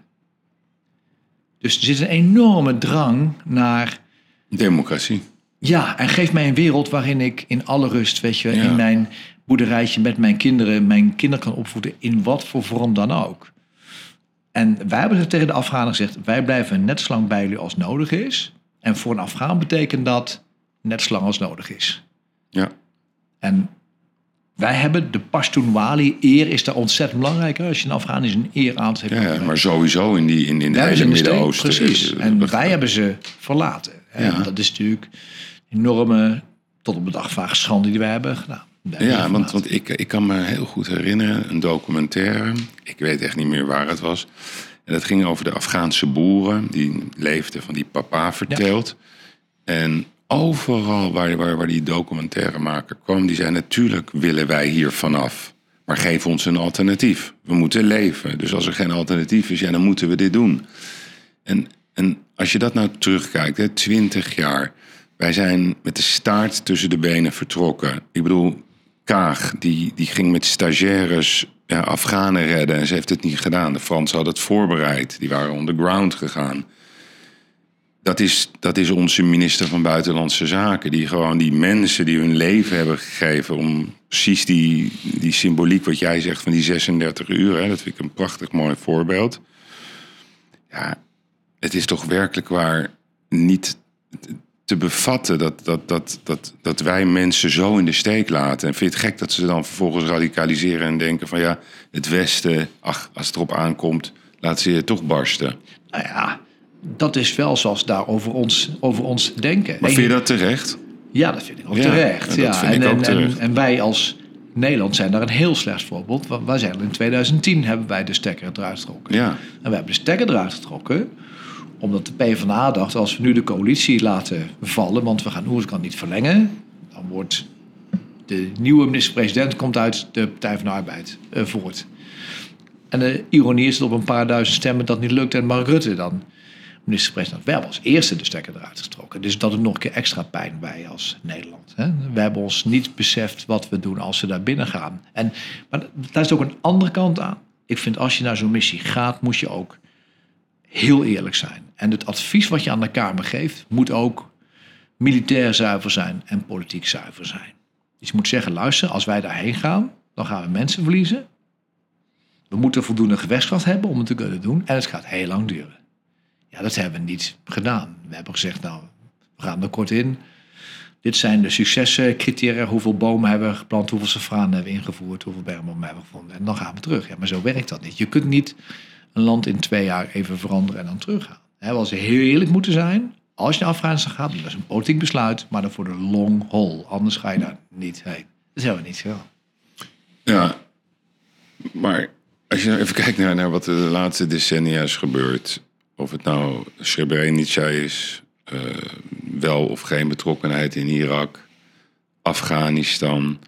Dus er zit een enorme drang naar. Democratie. Ja, en geef mij een wereld waarin ik in alle rust, weet je, Ja. in mijn boerderijtje met mijn kinderen, mijn kinderen kan opvoeden in wat voor vorm dan ook. En wij hebben tegen de Afghanen gezegd: wij blijven net zo lang bij jullie als nodig is. En voor een Afghaan betekent dat net zo lang als nodig is. Ja. En wij hebben de Pashtun Wali, eer is daar ontzettend belangrijk. hè. Als je een Afghaan is, een eer aan te hebben. ja, maar sowieso in, die, in, in de hele Midden-Oosten. Precies. En wij hebben ze verlaten. En Ja. dat is natuurlijk enorme, tot op de dag schande die wij hebben gedaan. Ja, want, want ik, ik kan me heel goed herinneren, een documentaire. Ik weet echt niet meer waar het was. En dat ging over de Afghaanse boeren. Die leefden van die papa verteld. En overal waar, waar, waar die documentairemaker kwam, die zei natuurlijk willen wij hier vanaf. Maar geef ons een alternatief. We moeten leven. Dus als er geen alternatief is, ja, dan moeten we dit doen. En, en als je dat nou terugkijkt, hè, 20 jaar. Wij zijn met de staart tussen de benen vertrokken. Ik bedoel, Kaag, die, die ging met stagiaires ja, Afghanen redden. En ze heeft het niet gedaan. De Fransen hadden het voorbereid. Die waren on the ground gegaan. dat is, dat is onze minister van Buitenlandse Zaken. Die gewoon die mensen die hun leven hebben gegeven om precies die, die symboliek wat jij zegt van die 36 uur. Hè, dat vind ik een prachtig mooi voorbeeld. Ja, het is toch werkelijk waar niet te bevatten dat, dat, dat, dat, dat wij mensen zo in de steek laten. En vind je het gek dat ze dan vervolgens radicaliseren en denken van ja, het Westen, ach, als het erop aankomt, laat ze je toch barsten. Nou ja, dat is wel zoals daar over ons, over ons denken. Maar En- vind je dat terecht? Ja, dat vind ik ook Ja, terecht. ja. en, ook en, terecht. En, en wij als Nederland zijn daar een heel slecht voorbeeld. Wij zijn in 2010 hebben wij de stekker eruit getrokken. Ja. En we hebben de stekker eruit getrokken omdat de PvdA dacht, als we nu de coalitie laten vallen... want we gaan Oerskan niet verlengen... dan wordt de nieuwe minister-president komt uit de Partij van de Arbeid eh, voort. En de ironie is dat op een paar duizend stemmen dat niet lukt... en Mark Rutte dan minister-president. We hebben als eerste de stekker eruit getrokken. Dus dat doet nog een keer extra pijn bij als Nederland. Hè? We hebben ons niet beseft wat we doen als we daar binnen gaan. En, maar daar is ook een andere kant aan. Ik vind als je naar zo'n missie gaat, moet je ook heel eerlijk zijn. En het advies wat je aan de Kamer geeft, moet ook militair zuiver zijn en politiek zuiver zijn. Dus je moet zeggen, luister, als wij daarheen gaan, dan gaan we mensen verliezen. We moeten voldoende gewechtskracht hebben om het te kunnen doen. En het gaat heel lang duren. Ja, dat hebben we niet gedaan. We hebben gezegd, nou, we gaan er kort in. Dit zijn de succescriteria. Hoeveel bomen hebben we geplant, hoeveel safranen hebben we ingevoerd, hoeveel bermbomen hebben we gevonden. En dan gaan we terug. Ja, maar zo werkt dat niet. Je kunt niet een land in twee jaar even veranderen en dan teruggaan. Hè, als we heel eerlijk moeten zijn, als je naar Afghanistan gaat, dat is een politiek besluit, maar dan voor de long haul. Anders ga je daar niet heen. Dat hebben we niet gedaan. Ja, maar als je even kijkt naar, naar wat de laatste decennia is gebeurd, of het nou Srebrenica is, eh, wel of geen betrokkenheid in Irak, Afghanistan,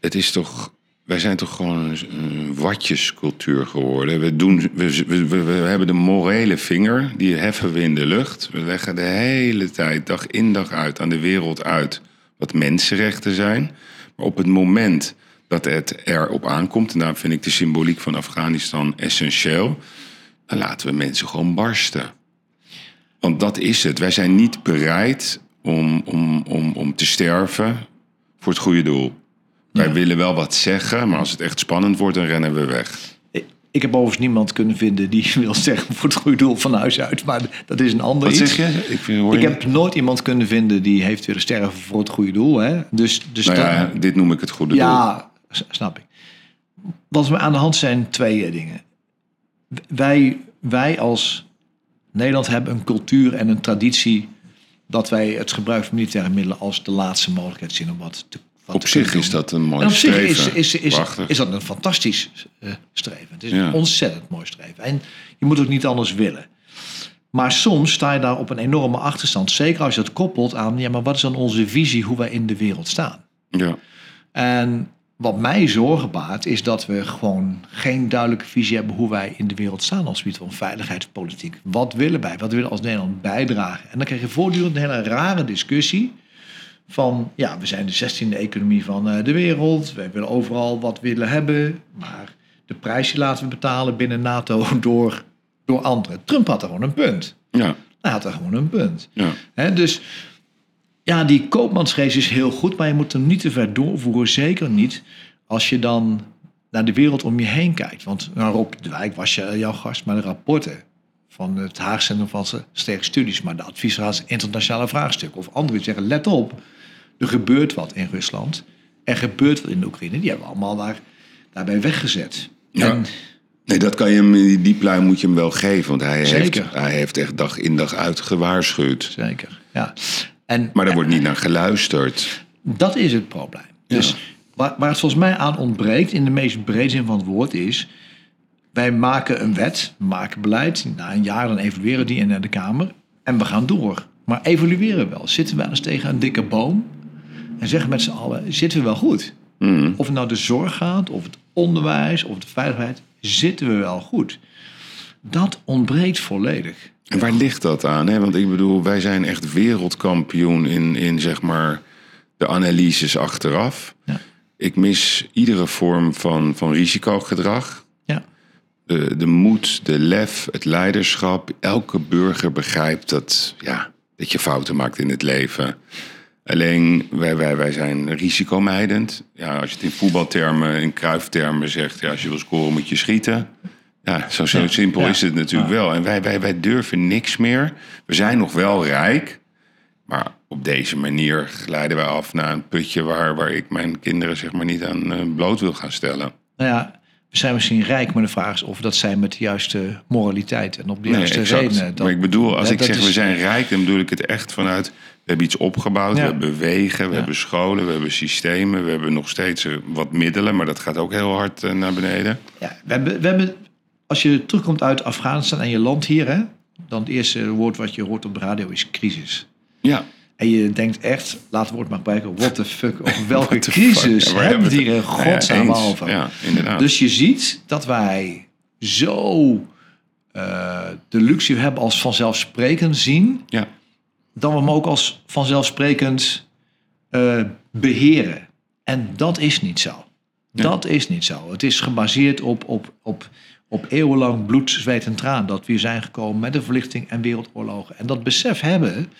het is toch, wij zijn toch gewoon een, watjescultuur geworden. We, doen, we, we, we, hebben de morele vinger, die heffen we in de lucht. We leggen de hele tijd, dag in dag uit, aan de wereld uit wat mensenrechten zijn. Maar op het moment dat het erop aankomt, en daar vind ik de symboliek van Afghanistan essentieel, dan laten we mensen gewoon barsten. Want dat is het. Wij zijn niet bereid om, om, om, om te sterven voor het goede doel. Wij willen wel wat zeggen, maar als het echt spannend wordt, dan rennen we weg. Ik- heb overigens niemand kunnen vinden die wil zeggen voor het goede doel van huis uit. Maar dat is een ander Wat iets. zeg je? Ik, vind, hoor Ik je- heb nooit iemand kunnen vinden die heeft willen sterven voor het goede doel. Hè? Dus, dus Nou ja, dit noem ik het goede doel. Ja, snap ik. Wat we aan de hand zijn twee eh, dingen. Wij, wij als Nederland hebben een cultuur en een traditie dat wij het gebruik van militaire middelen als de laatste mogelijkheid zien om wat te wat Op zich is dat een mooi En op zich is, streven. is, is, is dat een fantastisch eh, streven. Het is Ja. een ontzettend mooi streven. En je moet ook niet anders willen. Maar soms sta je daar op een enorme achterstand. Zeker als je dat koppelt aan, ja, maar wat is dan onze visie hoe wij in de wereld staan? Ja. En wat mij zorgen baart, is dat we gewoon geen duidelijke visie hebben hoe wij in de wereld staan als gebied van veiligheidspolitiek. Wat willen wij? Wat willen we als Nederland bijdragen? En dan krijg je voortdurend een hele rare discussie van, ja, we zijn de 16e economie van eh, de wereld. Wij willen overal wat willen hebben, maar de prijs die laten we betalen binnen NATO door, door anderen. Trump had er gewoon een punt. Ja. Hij had er gewoon een punt. Ja. Hè, dus ja, die koopmansrace is heel goed, maar je moet hem niet te ver doorvoeren. Zeker niet als je dan naar de wereld om je heen kijkt. Want nou, Rob de Wijk was je, jouw gast, maar de rapporten van het Haag Centrum van Sterke Studies, maar de adviesraad internationale vraagstukken of anderen die zeggen: let op, er gebeurt wat in Rusland. Er gebeurt wat in de Oekraïne. Die hebben we allemaal daar, daarbij weggezet. Ja. En Nee, dat kan je hem, die- pluim moet je hem wel geven. Want hij heeft, hij heeft echt dag in dag uit gewaarschuwd. zeker, ja. En, Maar daar wordt niet naar geluisterd. Dat is het probleem. Dus waar, waar het volgens mij aan ontbreekt, in de meest brede zin van het woord, is... wij maken een wet, we maken beleid. Na een jaar dan evalueren die in de Kamer. En we gaan door. Maar evalueren we wel. Zitten we wel eens tegen een dikke boom... en zeggen met z'n allen, zitten we wel goed? Mhm. Of het nou de zorg gaat, of het onderwijs, of de veiligheid... zitten we wel goed? Dat ontbreekt volledig. En waar ligt dat aan? Hè? Want ik bedoel, wij zijn echt wereldkampioen in, in zeg maar de analyses achteraf. Ja. Ik mis iedere vorm van, van risicogedrag. De, de moed, de lef, het leiderschap. Elke burger begrijpt dat, ja, dat je fouten maakt in het leven. Alleen wij, wij, wij zijn risicomijdend. Ja, als je het in voetbaltermen, in kruiftermen zegt, ja, als je wil scoren moet je schieten. Ja, zo, simpel ja, is het natuurlijk ja. wel. En wij, wij, wij durven niks meer. We zijn nog wel rijk. Maar op deze manier glijden wij af naar een putje waar, waar ik mijn kinderen zeg maar niet aan eh, bloot wil gaan stellen. Nou ja, zijn misschien rijk, maar de vraag is of we dat zijn met de juiste moraliteit en op de Nee, juiste exact. redenen. Dat- maar ik bedoel, als ik zeg we zijn rijk, dan bedoel ik het echt vanuit... We hebben iets opgebouwd, Ja. we hebben wegen, we Ja. hebben scholen, we hebben systemen. We hebben nog steeds eh, wat middelen, maar dat gaat ook heel hard eh, naar beneden. Ja, we hebben, we hebben, als je terugkomt uit Afghanistan en je landt hier, hè, dan het eerste woord wat je hoort op de radio is crisis. Ja, En je denkt echt, we het maar gebruiken, what the fuck, over welke crisis? Ja, hebben we het- godsnaam Ja, over? Ja, inderdaad. Dus je ziet dat wij zo eh, de luxe hebben als vanzelfsprekend zien, ja. dat we hem ook als vanzelfsprekend eh, beheren. En dat is niet zo. Dat is niet zo. Het is gebaseerd op, op, op, op eeuwenlang bloed, zweet en traan. Dat we hier zijn gekomen met de verlichting en wereldoorlogen. En dat besef hebben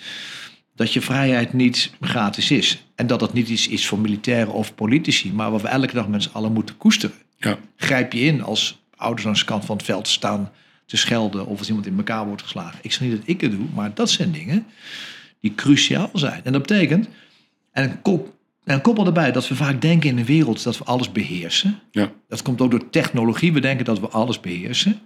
dat je vrijheid niet gratis is. En dat het niet iets is voor militairen of politici. Maar wat we elke dag met z'n allen moeten koesteren. ja. Grijp je in als ouders aan de kant van het veld staan te schelden. Of als iemand in elkaar wordt geslagen. Ik zeg niet dat ik het doe, maar dat zijn dingen die cruciaal zijn. En dat betekent, en kop, en koppel erbij dat we vaak denken in de wereld dat we alles beheersen. ja. Dat komt ook door technologie. We denken dat we alles beheersen.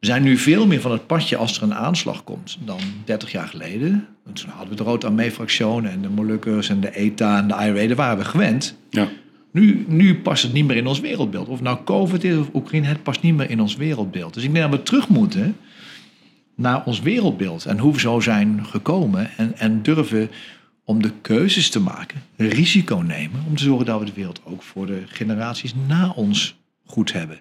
We zijn nu veel meer van het padje als er een aanslag komt dan 30 jaar geleden. Want Toen hadden we de Rood Armee-fractie en de Molukkers en de ETA en de IRA. Daar waren we gewend. ja. Nu, nu past het niet meer in ons wereldbeeld. Of nou COVID is of Oekraïne, het past niet meer in ons wereldbeeld. Dus ik denk dat we terug moeten naar ons wereldbeeld. En hoe we zo zijn gekomen. En, en durven om de keuzes te maken, risico nemen. Om te zorgen dat we de wereld ook voor de generaties na ons goed hebben.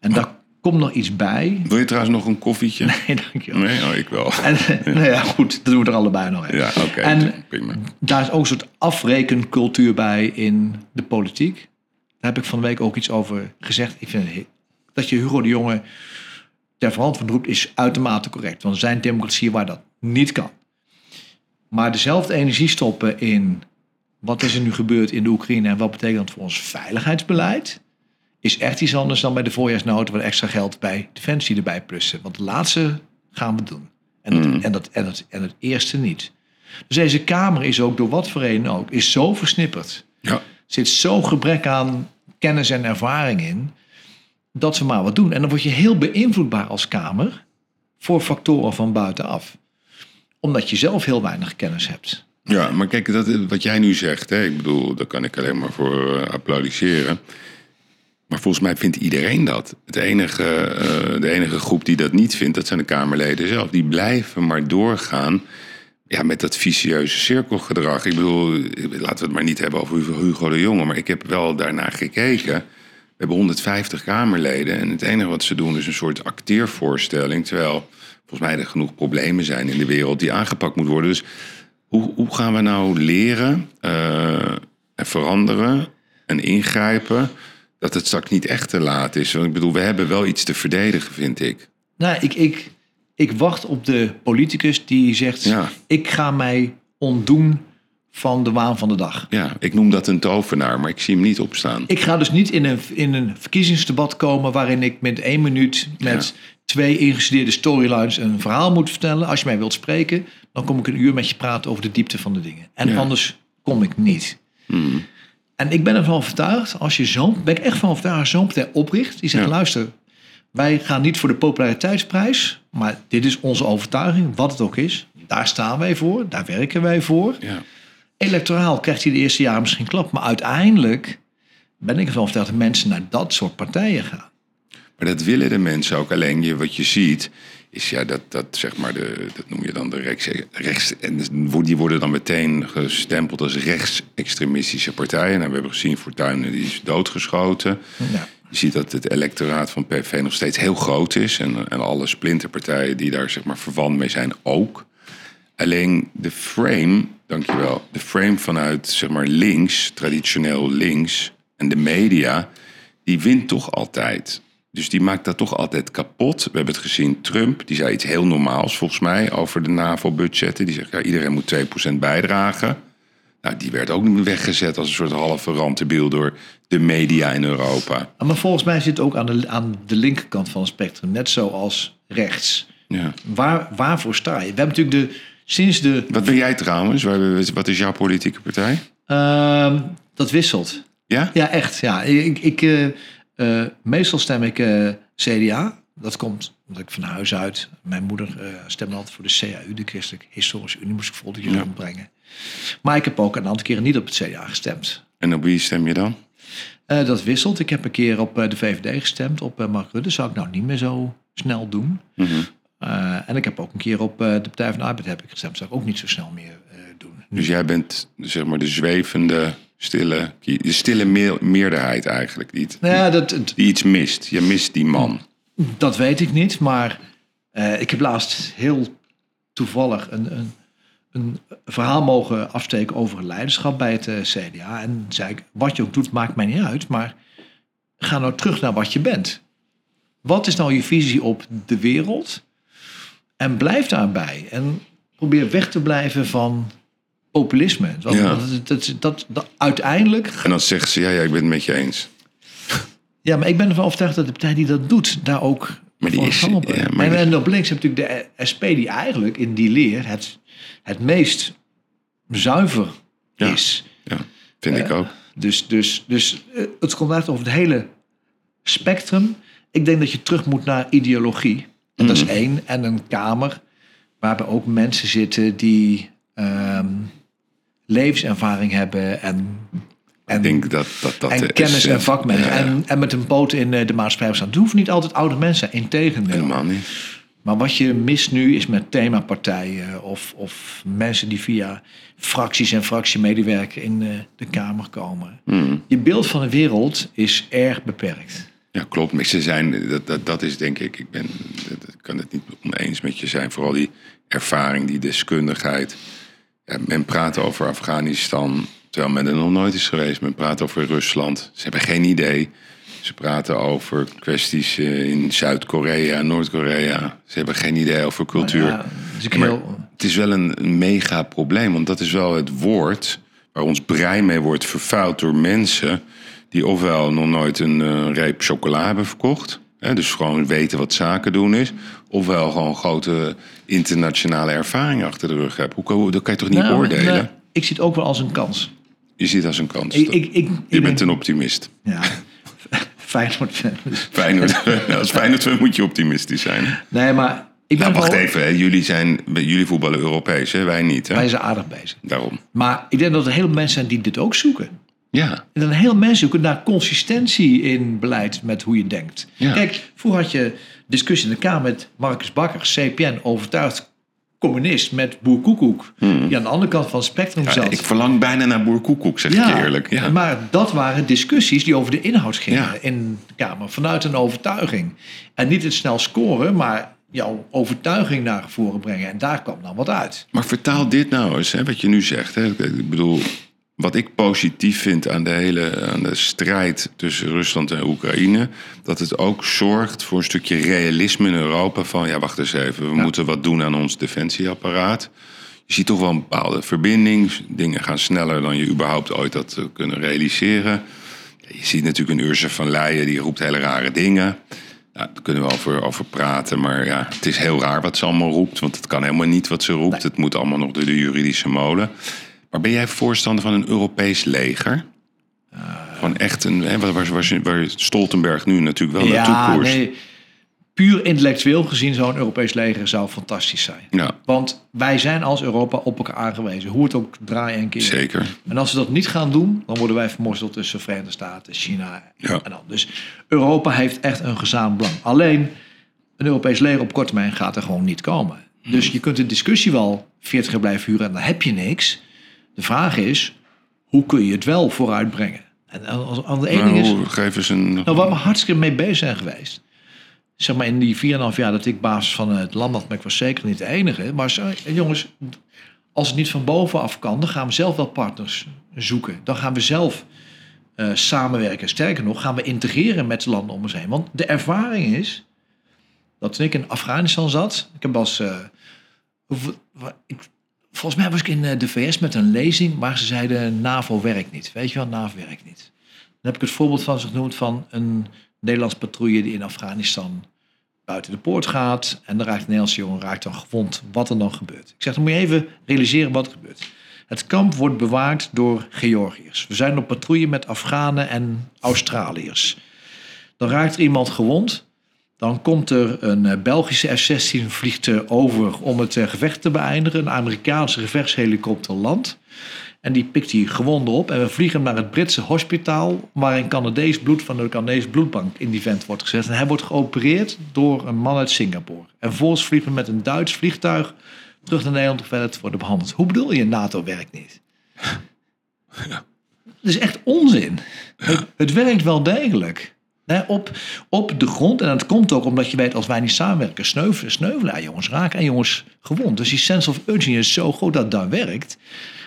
En daar komt nog iets bij. Wil je trouwens nog een koffietje? Nee, dankjewel. Nee? Oh, ik wel. En, nou ja, goed, dat doen we er allebei nog even. Ja, oké. En prima. daar is ook een soort afrekencultuur bij in de politiek. Daar heb ik van de week ook iets over gezegd. Ik vind het dat je Hugo de Jonge ter verantwoording roept is uitermate correct. Want er zijn democratieën waar dat niet kan. Maar dezelfde energie stoppen in wat is er nu gebeurd in de Oekraïne en wat betekent dat voor ons veiligheidsbeleid, is echt iets anders dan bij de voorjaarsnota waar extra geld bij Defensie erbij plussen. Want het laatste gaan we doen. En het, Mm. en dat, en het, en het eerste niet. Dus deze Kamer is ook door wat voor reden ook, is zo versnipperd. Ja. Zit zo'n gebrek aan kennis en ervaring in, dat we maar wat doen. En dan word je heel beïnvloedbaar als Kamer voor factoren van buitenaf. Omdat je zelf heel weinig kennis hebt. Ja, maar kijk, dat, wat jij nu zegt, hè, ik bedoel, daar kan ik alleen maar voor eh, applaudisseren. Maar volgens mij vindt iedereen dat. Het enige, eh, de enige groep die dat niet vindt, dat zijn de Kamerleden zelf. Die blijven maar doorgaan ja, met dat vicieuze cirkelgedrag. Ik bedoel, laten we het maar niet hebben over Hugo de Jonge, maar ik heb wel daarna gekeken. We hebben 150 Kamerleden en het enige wat ze doen is een soort acteervoorstelling. Terwijl volgens mij er genoeg problemen zijn in de wereld die aangepakt moeten worden. Dus hoe, hoe gaan we nou leren eh, en veranderen en ingrijpen dat het straks niet echt te laat is? Want ik bedoel, we hebben wel iets te verdedigen, vind ik. Nou, ik, ik, ik wacht op de politicus die zegt: Ja. Ik ga mij ontdoen van de waan van de dag. Ja, ik noem dat een tovenaar, maar ik zie hem niet opstaan. Ik ga dus niet in een, in een verkiezingsdebat komen waarin ik met één minuut met twee ingestudeerde storylines een verhaal moet vertellen. Als je mij wilt spreken, dan kom ik een uur met je praten over de diepte van de dingen. En Ja. anders kom ik niet. En ik ben ervan overtuigd, als je zo'n, ben ik echt van overtuigd, als zo'n partij opricht, die zegt, Ja. luister, wij gaan niet voor de populariteitsprijs, maar dit is onze overtuiging, wat het ook is. Daar staan wij voor, daar werken wij voor. Ja. Electoraal krijgt hij de eerste jaren misschien klap, maar uiteindelijk ben ik ervan overtuigd dat mensen naar dat soort partijen gaan. Maar dat willen de mensen ook. Alleen je, wat je ziet, is ja, dat, dat zeg maar, de, dat noem je dan de rechts, rechts. En die worden dan meteen gestempeld als rechtsextremistische partijen. Nou, we hebben gezien, Fortuyn die is doodgeschoten. Ja. Je ziet dat het electoraat van PV nog steeds heel groot is. En, en alle splinterpartijen die daar zeg maar verwant mee zijn ook. Alleen de frame, dankjewel, de frame vanuit zeg maar links, traditioneel links, en de media, die wint toch altijd. Dus die maakt dat toch altijd kapot. We hebben het gezien, Trump, die zei iets heel normaals volgens mij over de NAVO-budgetten. Die zegt, ja, iedereen moet 2% bijdragen. Nou, die werd ook weggezet als een soort halve rantebiel door de media in Europa. Maar volgens mij zit het ook aan de, aan de linkerkant van het spectrum, net zoals rechts. Ja. Waar, waarvoor sta je? We hebben natuurlijk de, sinds de... Wat ben jij trouwens? Wat is jouw politieke partij? Ehm, dat wisselt. Ja? Ja, echt. Ja. Ik, ik, eh, eh, meestal stem ik eh, CDA. Dat komt omdat ik van huis uit... Mijn moeder eh stemde altijd voor de CAU, de Christelijke Historische Unie. Moest ik volgende keer Ja. rondbrengen. Maar ik heb ook een aantal keren niet op het CDA gestemd. En op wie stem je dan? Dat wisselt. Ik heb een keer op de VVD gestemd, op Mark Rutte. Zou ik nou niet meer zo snel doen. Mhm. En ik heb ook een keer op de Partij van de Arbeid heb ik gestemd. Zou ik ook niet zo snel meer doen. Dus jij bent zeg maar de zwevende, stille, de stille meer- meerderheid eigenlijk. Die, het- Nou ja, dat, die iets mist. Je mist die man. dat weet ik niet. Maar eh, ik heb laatst heel toevallig een, een, een verhaal mogen afsteken over leiderschap bij het eh, CDA. En zei ik, wat je ook doet, maakt mij niet uit. Maar ga nou terug naar wat je bent. Wat is nou je visie op de wereld? En blijf daarbij. En probeer weg te blijven van populisme. Want Ja. dat, dat, dat, dat- uiteindelijk En dan zeggen ze, ja, ja, ik ben het met je eens. Ja, maar ik ben ervan overtuigd dat de partij die dat doet, daar ook Maar die is- ja, maar en, op links heb je natuurlijk de SP die eigenlijk in die leer het, het meest zuiver Ja. is. Ja, vind ik ook. Dus, dus, dus eh, het komt uit over het hele spectrum. Ik denk dat je terug moet naar ideologie. En dat is Mhm. één. En een kamer waarbij ook mensen zitten die ehm, levenservaring hebben en, en Ik denk dat dat... dat en kennis en essentie- vakmensen. Ja, ja. En, en met een poot in eh, de maatschappij staan. Het hoeven niet altijd oude mensen integendeel. Helemaal niet. Maar wat je mist nu is met themapartijen of, of mensen die via fracties en fractiemedewerker in eh, de Kamer komen. Hmm. Je beeld van de wereld is erg beperkt. Ja, klopt. Maar ze zijn, dat, dat, dat is denk ik, ik ben, dat- kan het niet oneens met je zijn. Vooral die ervaring, die deskundigheid. Ja, men praat over Afghanistan, terwijl men er nog nooit is geweest. Men praat over Rusland. Ze hebben geen idee. Ze praten over kwesties eh, in Zuid-Korea, Noord-Korea. Ze hebben geen idee over cultuur. Ja, dus heel, het is wel een, een mega probleem, want dat is wel het woord waar ons brein mee wordt vervuild door mensen die ofwel nog nooit een eh, reep chocola hebben verkocht, hè, dus gewoon weten wat zaken doen is, ofwel gewoon grote internationale ervaring achter de rug hebben. Hoe, dat kan je toch niet Nou, oordelen? nou, ik zie het ook wel als een kans. Je ziet het als een kans. Ik, ik, je bent een optimist. Ja, Feyenoord. Feyenoord, als Feyenoord moet je optimistisch zijn. Nee, maar ik ben Nou, wacht wel- even, hè. Jullie, zijn, jullie voetballen Europees, hè? wij niet. Hè? Wij zijn aardig bezig. Daarom. Maar ik denk dat er heel veel mensen zijn die dit ook zoeken. Ja, En dan heel mensen zoeken naar consistentie in beleid met hoe je denkt. Ja. Kijk, vroeger had je discussie in de Kamer met Marcus Bakker, CPN, overtuigd communist met Boer Koekoek. Die aan de andere kant van het spectrum Hmm. Ja, zat. ik verlang bijna naar Boer Koekoek, zeg ik je eerlijk. Ja. Maar dat waren discussies die over de inhoud gingen in de Kamer. Vanuit een overtuiging. En niet het snel scoren, maar jouw overtuiging naar voren brengen. En daar kwam dan wat uit. Maar vertaal dit nou eens, hè, wat je nu zegt. Hè. Ik bedoel, wat ik positief vind aan de hele aan de strijd tussen Rusland en Oekraïne... dat het ook zorgt voor een stukje realisme in Europa. Van, ja, wacht eens even, we moeten wat doen aan ons defensieapparaat. Je ziet toch wel een bepaalde verbinding. Dingen gaan sneller dan je überhaupt ooit had eh, kunnen realiseren. Je ziet natuurlijk een Ursula van Leyen, die roept hele rare dingen. Nou, daar kunnen we over, over praten. Maar ja, het is heel raar wat ze allemaal roept. Want het kan helemaal niet wat ze roept. Het moet allemaal nog door de juridische molen. Maar ben jij voorstander van een Europees leger? Gewoon echt een... Hè, waar, waar, waar, Stoltenberg nu natuurlijk wel naartoe koerst. nee. Puur intellectueel gezien zou een Europees leger zou fantastisch zijn. Ja, Want wij zijn als Europa op elkaar aangewezen. Hoe het ook draaien en keren. zeker. En als we dat niet gaan doen, dan worden wij vermorzeld tussen Verenigde Staten, China Ja. en dan. Dus Europa heeft echt een gezamenlijk belang. Alleen een Europees leger op korte termijn gaat er gewoon niet komen. Dus je kunt de discussie wel 40 jaar blijven huren en dan heb je niks. De vraag is, hoe kun je het wel vooruitbrengen? En als, als de ene Nou, ding is, geef eens een... nou, waar we hartstikke mee bezig zijn geweest. Zeg maar in die 4,5 jaar dat ik basis van het land had, maar ik was zeker niet de enige. Maar zo- jongens, als het niet van bovenaf kan, dan gaan we zelf wel partners zoeken. Dan gaan we zelf eh, samenwerken. Sterker nog, gaan we integreren met de landen om ons heen. Want de ervaring is dat toen ik in Afghanistan zat, ik heb als. eh, ik, volgens mij was ik in eh, de VS met een lezing waar ze zeiden: NAVO werkt niet. Weet je wel, NAVO werkt niet. Dan heb ik het voorbeeld van ze genoemd van een Nederlands patrouille die in Afghanistan buiten de poort gaat. En dan raakt een Nederlandse jongen raakt dan gewond. Wat er dan gebeurt. Ik zeg, dan moet je even realiseren wat er gebeurt. Het kamp wordt bewaakt door Georgiërs. We zijn op patrouille met Afghanen en Australiërs. Dan raakt er iemand gewond. Dan komt er een eh, Belgische F-16 vliegt eh, over om het eh, gevecht te beëindigen. Een Amerikaanse gevechtshelikopter landt. En die pikt die gewonden op. En we vliegen naar het Britse hospitaal. Waar een Canadees bloed van de Canadese bloedbank in die vent wordt gezet. En hij wordt geopereerd door een man uit Singapore. En vervolgens vliegen we met een Duits vliegtuig terug naar Nederland om verder te worden behandeld. Hoe bedoel je, NATO werkt niet? Dat is echt onzin. Het, het werkt wel degelijk. Op, op de grond. En dat komt ook omdat je weet, als wij niet samenwerken, sneuvelen, sneuvelen jongens raken en jongens gewond. Dus die sense of urgency is zo groot dat dat werkt.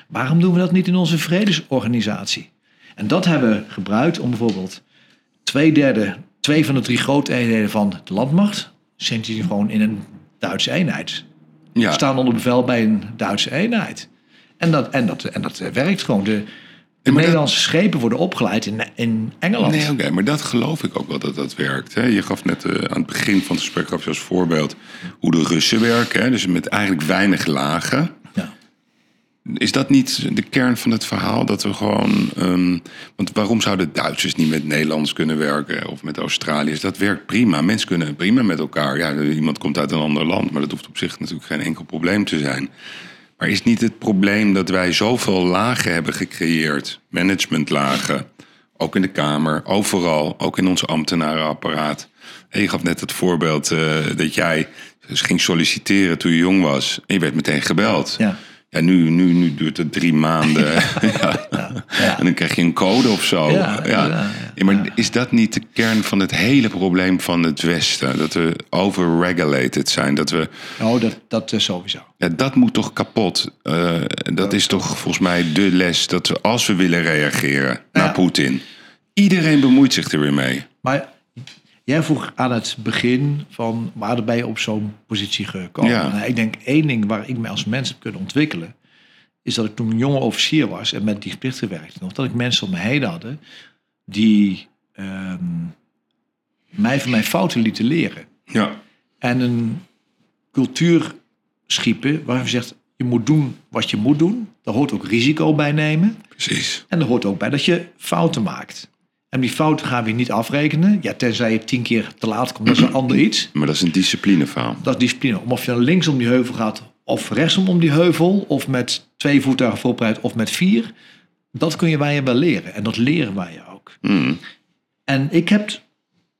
Waarom doen we dat niet in onze vredesorganisatie? En dat hebben we gebruikt om bijvoorbeeld twee derde, twee van de drie grote eenheden van de landmacht, zitten die gewoon in een Duitse eenheid. Ja, Staan onder bevel bij een Duitse eenheid. En dat, en dat, en dat eh, werkt gewoon. De, de dat- Nederlandse schepen worden opgeleid in, in Engeland. Nee, oké, maar dat geloof ik ook wel dat dat werkt. Hè. Je gaf net eh, aan het begin van het gesprek gaf je als voorbeeld hoe de Russen werken. Hè. Dus met eigenlijk weinig lagen. Ja. Is dat niet de kern van het verhaal? Dat we gewoon. ehm, want waarom zouden Duitsers niet met Nederlands kunnen werken? Of met Australiërs? Dat werkt prima. Mensen kunnen prima met elkaar. Ja, iemand komt uit een ander land, maar dat hoeft op zich natuurlijk geen enkel probleem te zijn. Maar is niet het probleem dat wij zoveel lagen hebben gecreëerd? Managementlagen. Ook in de Kamer, overal, ook in ons ambtenarenapparaat. En je gaf net het voorbeeld eh, dat jij dus ging solliciteren toen je jong was. En je werd meteen gebeld. Ja. Ja, nu, nu, nu duurt het drie maanden. ja. ja. En dan krijg je een code of zo. Ja, Ja, ja, ja. Ja, maar is dat niet de kern van het hele probleem van het Westen? Dat we overregulated zijn. Dat we, Oh, dat, dat is sowieso. ja, dat moet toch kapot? Eh, dat is toch volgens mij de les dat we, als we willen reageren naar. Poetin, iedereen bemoeit zich er weer mee. Maar jij vroeg aan het begin van waar ben je op zo'n positie gekomen? Ja. Nou, ik denk één ding waar ik me als mens heb kunnen ontwikkelen, is dat ik toen een jonge officier was en met dienstplichtig werkte nog, dat ik mensen om me heen hadden die ehm, mij van mijn fouten lieten leren. Ja, En een cultuur schiepen waarvan je zegt, je moet doen wat je moet doen. Daar hoort ook risico bij nemen. precies. En er hoort ook bij dat je fouten maakt. En die fouten gaan we niet afrekenen. Ja, tenzij je tien keer te laat komt, dat is een ander iets. Maar dat is een disciplineverhaal. Dat is discipline. Om of je dan linksom die heuvel gaat of rechtsom om die heuvel. Of met twee voertuigen voorbereid of met vier. Dat kun je bij je wel leren. En dat leren wij je ook. Mm. En ik heb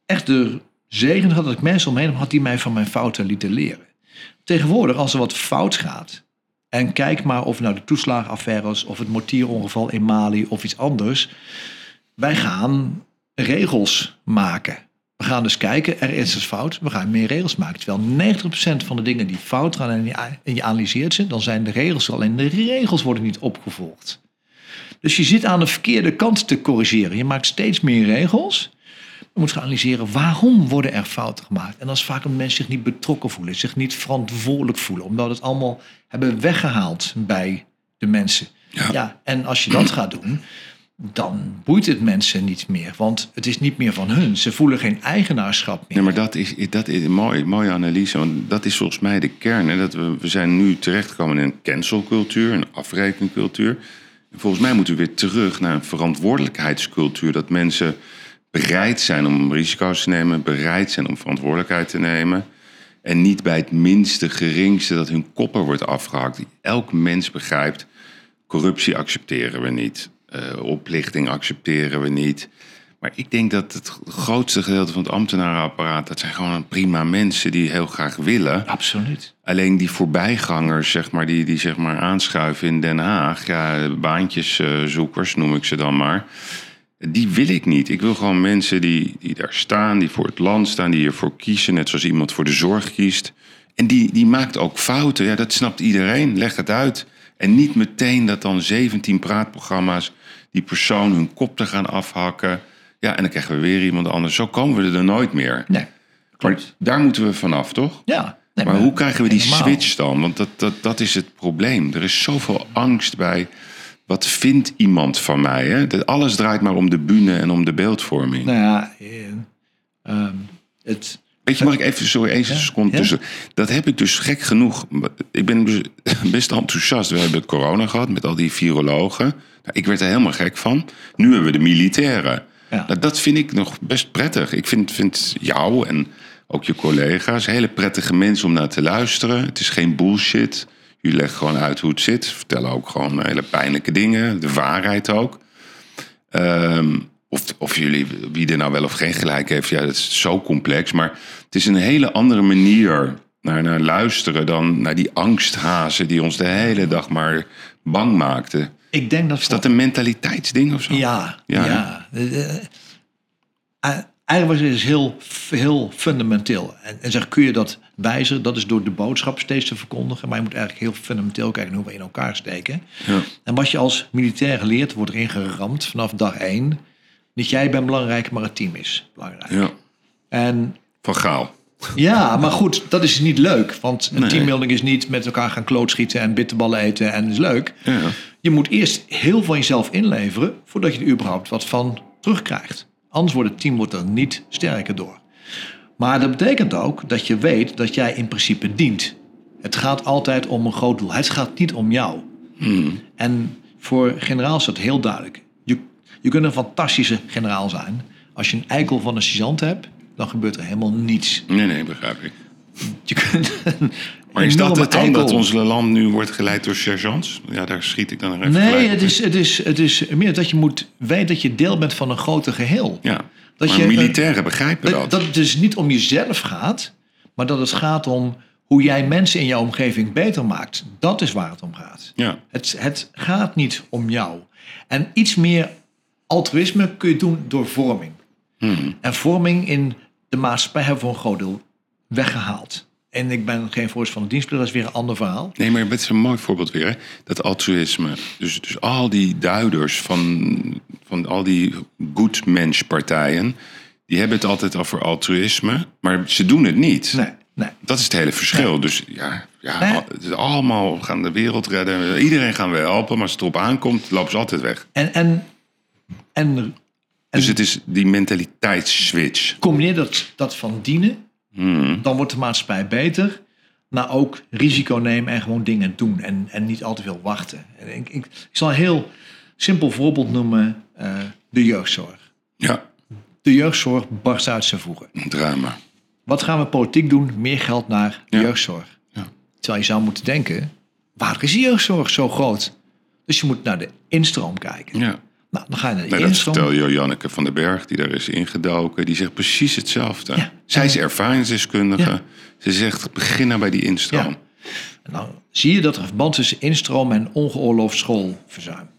echt de zegen gehad dat ik mensen omheen heb gehad die mij van mijn fouten lieten leren. Tegenwoordig, als er wat fout gaat. En kijk maar of nou de toeslagenaffaire is, of het mortierongeval in Mali of iets anders. Wij gaan regels maken. We gaan dus kijken, er is dus fout, we gaan meer regels maken. Terwijl 90% van de dingen die fout gaan en je, en analyseert ze, dan zijn de regels er alleen de regels worden niet opgevolgd. Dus je zit aan de verkeerde kant te corrigeren. Je maakt steeds meer regels. Je moet gaan analyseren waarom worden er fouten gemaakt. En dat is vaak omdat mensen zich niet betrokken voelen, zich niet verantwoordelijk voelen, omdat het allemaal hebben weggehaald bij de mensen. Ja. Ja, en als je dat gaat doen, dan boeit het mensen niet meer, want het is niet meer van hun. Ze voelen geen eigenaarschap meer. Nee, maar dat is, dat is een mooie, mooie analyse. Want dat is volgens mij de kern. Hè? Dat we, we zijn nu terechtgekomen in een cancelcultuur, een afrekencultuur. En Volgens mij moeten we weer terug naar een verantwoordelijkheidscultuur. Dat mensen bereid zijn om risico's te nemen, bereid zijn om verantwoordelijkheid te nemen. En niet bij het minste geringste dat hun kopper wordt afgehakt. Elk mens begrijpt, corruptie accepteren we niet. Eh, oplichting accepteren we niet. Maar ik denk dat het grootste gedeelte van het ambtenarenapparaat... dat zijn gewoon prima mensen die heel graag willen. Absoluut. Alleen die voorbijgangers, zeg maar, die, die zeg maar aanschuiven in Den Haag... ja, baantjeszoekers noem ik ze dan maar... die wil ik niet. Ik wil gewoon mensen die, die daar staan, die voor het land staan... die ervoor kiezen, net zoals iemand voor de zorg kiest. En die, die maakt ook fouten, ja, dat snapt iedereen. Leg het uit. En niet meteen dat dan 17 praatprogramma's die persoon hun kop te gaan afhakken. Ja, en dan krijgen we weer iemand anders. Zo komen we er nooit meer. Nee, Maar daar moeten we vanaf, toch? Ja. Nee, Maar hoe krijgen we die helemaal. switch dan? Want dat, dat, dat is het probleem. Er is zoveel angst bij. Wat vindt iemand van mij? Hè? Dat alles draait maar om de bühne en om de beeldvorming. Nou ja, eh, ehm, het... Weet je, mag ik even zo één seconde ja. tussen? Dat heb ik dus gek genoeg. Ik ben dus best enthousiast. We hebben corona gehad met al die virologen. Nou, ik werd er helemaal gek van. Nu hebben we de militairen. Ja. Nou, dat vind ik nog best prettig. Ik vind, vind jou en ook je collega's hele prettige mensen om naar te luisteren. Het is geen bullshit. Jullie leggen gewoon uit hoe het zit. Vertellen ook gewoon hele pijnlijke dingen. De waarheid ook. Ehm, of, of jullie, wie er nou wel of geen gelijk heeft, ja, dat is zo complex. Maar het is een hele andere manier naar, naar luisteren dan naar die angsthazen die ons de hele dag maar bang maakten. Ik denk dat... Is dat een mentaliteitsding of zo? Ja, Ja, ja. Eh, eh, eh, Eigenlijk is het heel, heel fundamenteel. En, en zeg, kun je dat wijzigen? Dat is door de boodschap steeds te verkondigen. Maar je moet eigenlijk heel fundamenteel kijken hoe we in elkaar steken. Ja. En wat je als militair geleerd wordt erin geramd vanaf dag één. Niet jij bent belangrijk, maar het team is belangrijk. Ja. En Van Gaal. ja, maar goed, dat is niet leuk. Want een Nee. teambuilding is niet met elkaar gaan klootschieten en bitterballen eten en is leuk. Ja. Je moet eerst heel van jezelf inleveren voordat je er überhaupt wat van terugkrijgt. Anders wordt het team wordt er niet sterker door. Maar dat betekent ook dat je weet dat jij in principe dient. Het gaat altijd om een groot doel. Het gaat niet om jou. En voor generaals is dat heel duidelijk. Je, je kunt een fantastische generaal zijn. Als je een eikel van een sergeant hebt, dan gebeurt er helemaal niets. Nee, nee, begrijp ik. Je kunt Maar is dat het dan eikel- dat ons land nu wordt geleid door sergeants? Ja, daar schiet ik dan even Nee, het is, het, is, het is meer dat je moet weten dat je deel bent van een groter geheel. Ja, Dat maar je- militairen begrijpen Dat, dat. dat het dus niet om jezelf gaat, maar dat het gaat om hoe jij mensen in jouw omgeving beter maakt. Dat is waar het om gaat. Ja, Het, het gaat niet om jou. En iets meer altruïsme kun je doen door vorming. Hmm. En vorming in de maatschappij hebben we voor een groot deel weggehaald. En ik ben geen voorzitter van de dienstplicht, dat is weer een ander verhaal. Nee, maar het is een mooi voorbeeld weer, hè? dat altruïsme. Dus, dus al die duiders van, van al die good mensch partijen, die hebben het altijd over altruïsme, maar ze doen het niet. Nee, nee. Dat is het hele verschil. Dus ja, ja Nee. al- het is allemaal gaan de wereld redden. Iedereen gaan we helpen, maar als het erop aankomt, lopen ze altijd weg. En, en, en, Dus het is die mentaliteitsswitch. combineer dat, dat van dienen, dan wordt de maatschappij beter. Maar ook risico nemen en gewoon dingen doen. En, en niet al te veel wachten. En ik, ik, ik zal een heel simpel voorbeeld noemen. eh, de jeugdzorg. Ja, De jeugdzorg barst uit zijn voegen. drama. Wat gaan we politiek doen? Meer geld naar de Ja. jeugdzorg. Ja. Terwijl je zou moeten denken, waar is die jeugdzorg zo groot? Dus je moet naar de instroom kijken. Ja. Nou, dan ga je naar de Nee, dat vertel je Janneke van den Berg, die daar is ingedoken. Die zegt precies hetzelfde. Ja. Zij is ervaringsdeskundige. Ja. Ze zegt, begin nou bij die instroom. Ja. En dan zie je dat er verband tussen instroom en ongeoorloofd schoolverzuim.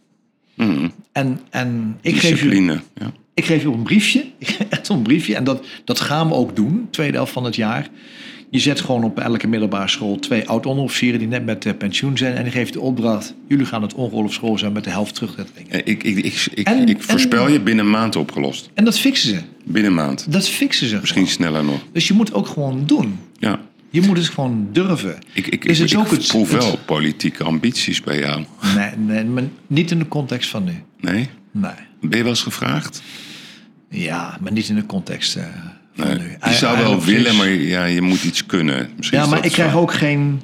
En, en ik, geef je, Discipline. Ja. ik geef je een briefje, een briefje, en dat, dat gaan we ook doen, tweede helft van het jaar. Je zet gewoon op elke middelbare school twee oud-onderofficieren die net met eh, pensioen zijn. En die geeft de opdracht, jullie gaan het ongeoorloofd school zijn met de helft terugdringen. Ik, ik, ik, ik, En- ik voorspel en- je binnen een maand opgelost. En dat fixen ze. Binnen een maand. Dat fixen ze. Misschien gewoon. sneller nog. Dus je moet ook gewoon doen. Ja. Je moet het gewoon durven. Ik, ik, Is ik, het ik ook het- proef wel het- politieke ambities bij jou. Nee, nee, maar niet in de context van nu. Nee? Nee. Ben je wel eens gevraagd? Ja, maar niet in de context eh, van Nee. Je zou wel willen, is- maar ja, je moet iets kunnen. Misschien Ja, maar ik krijg ook geen,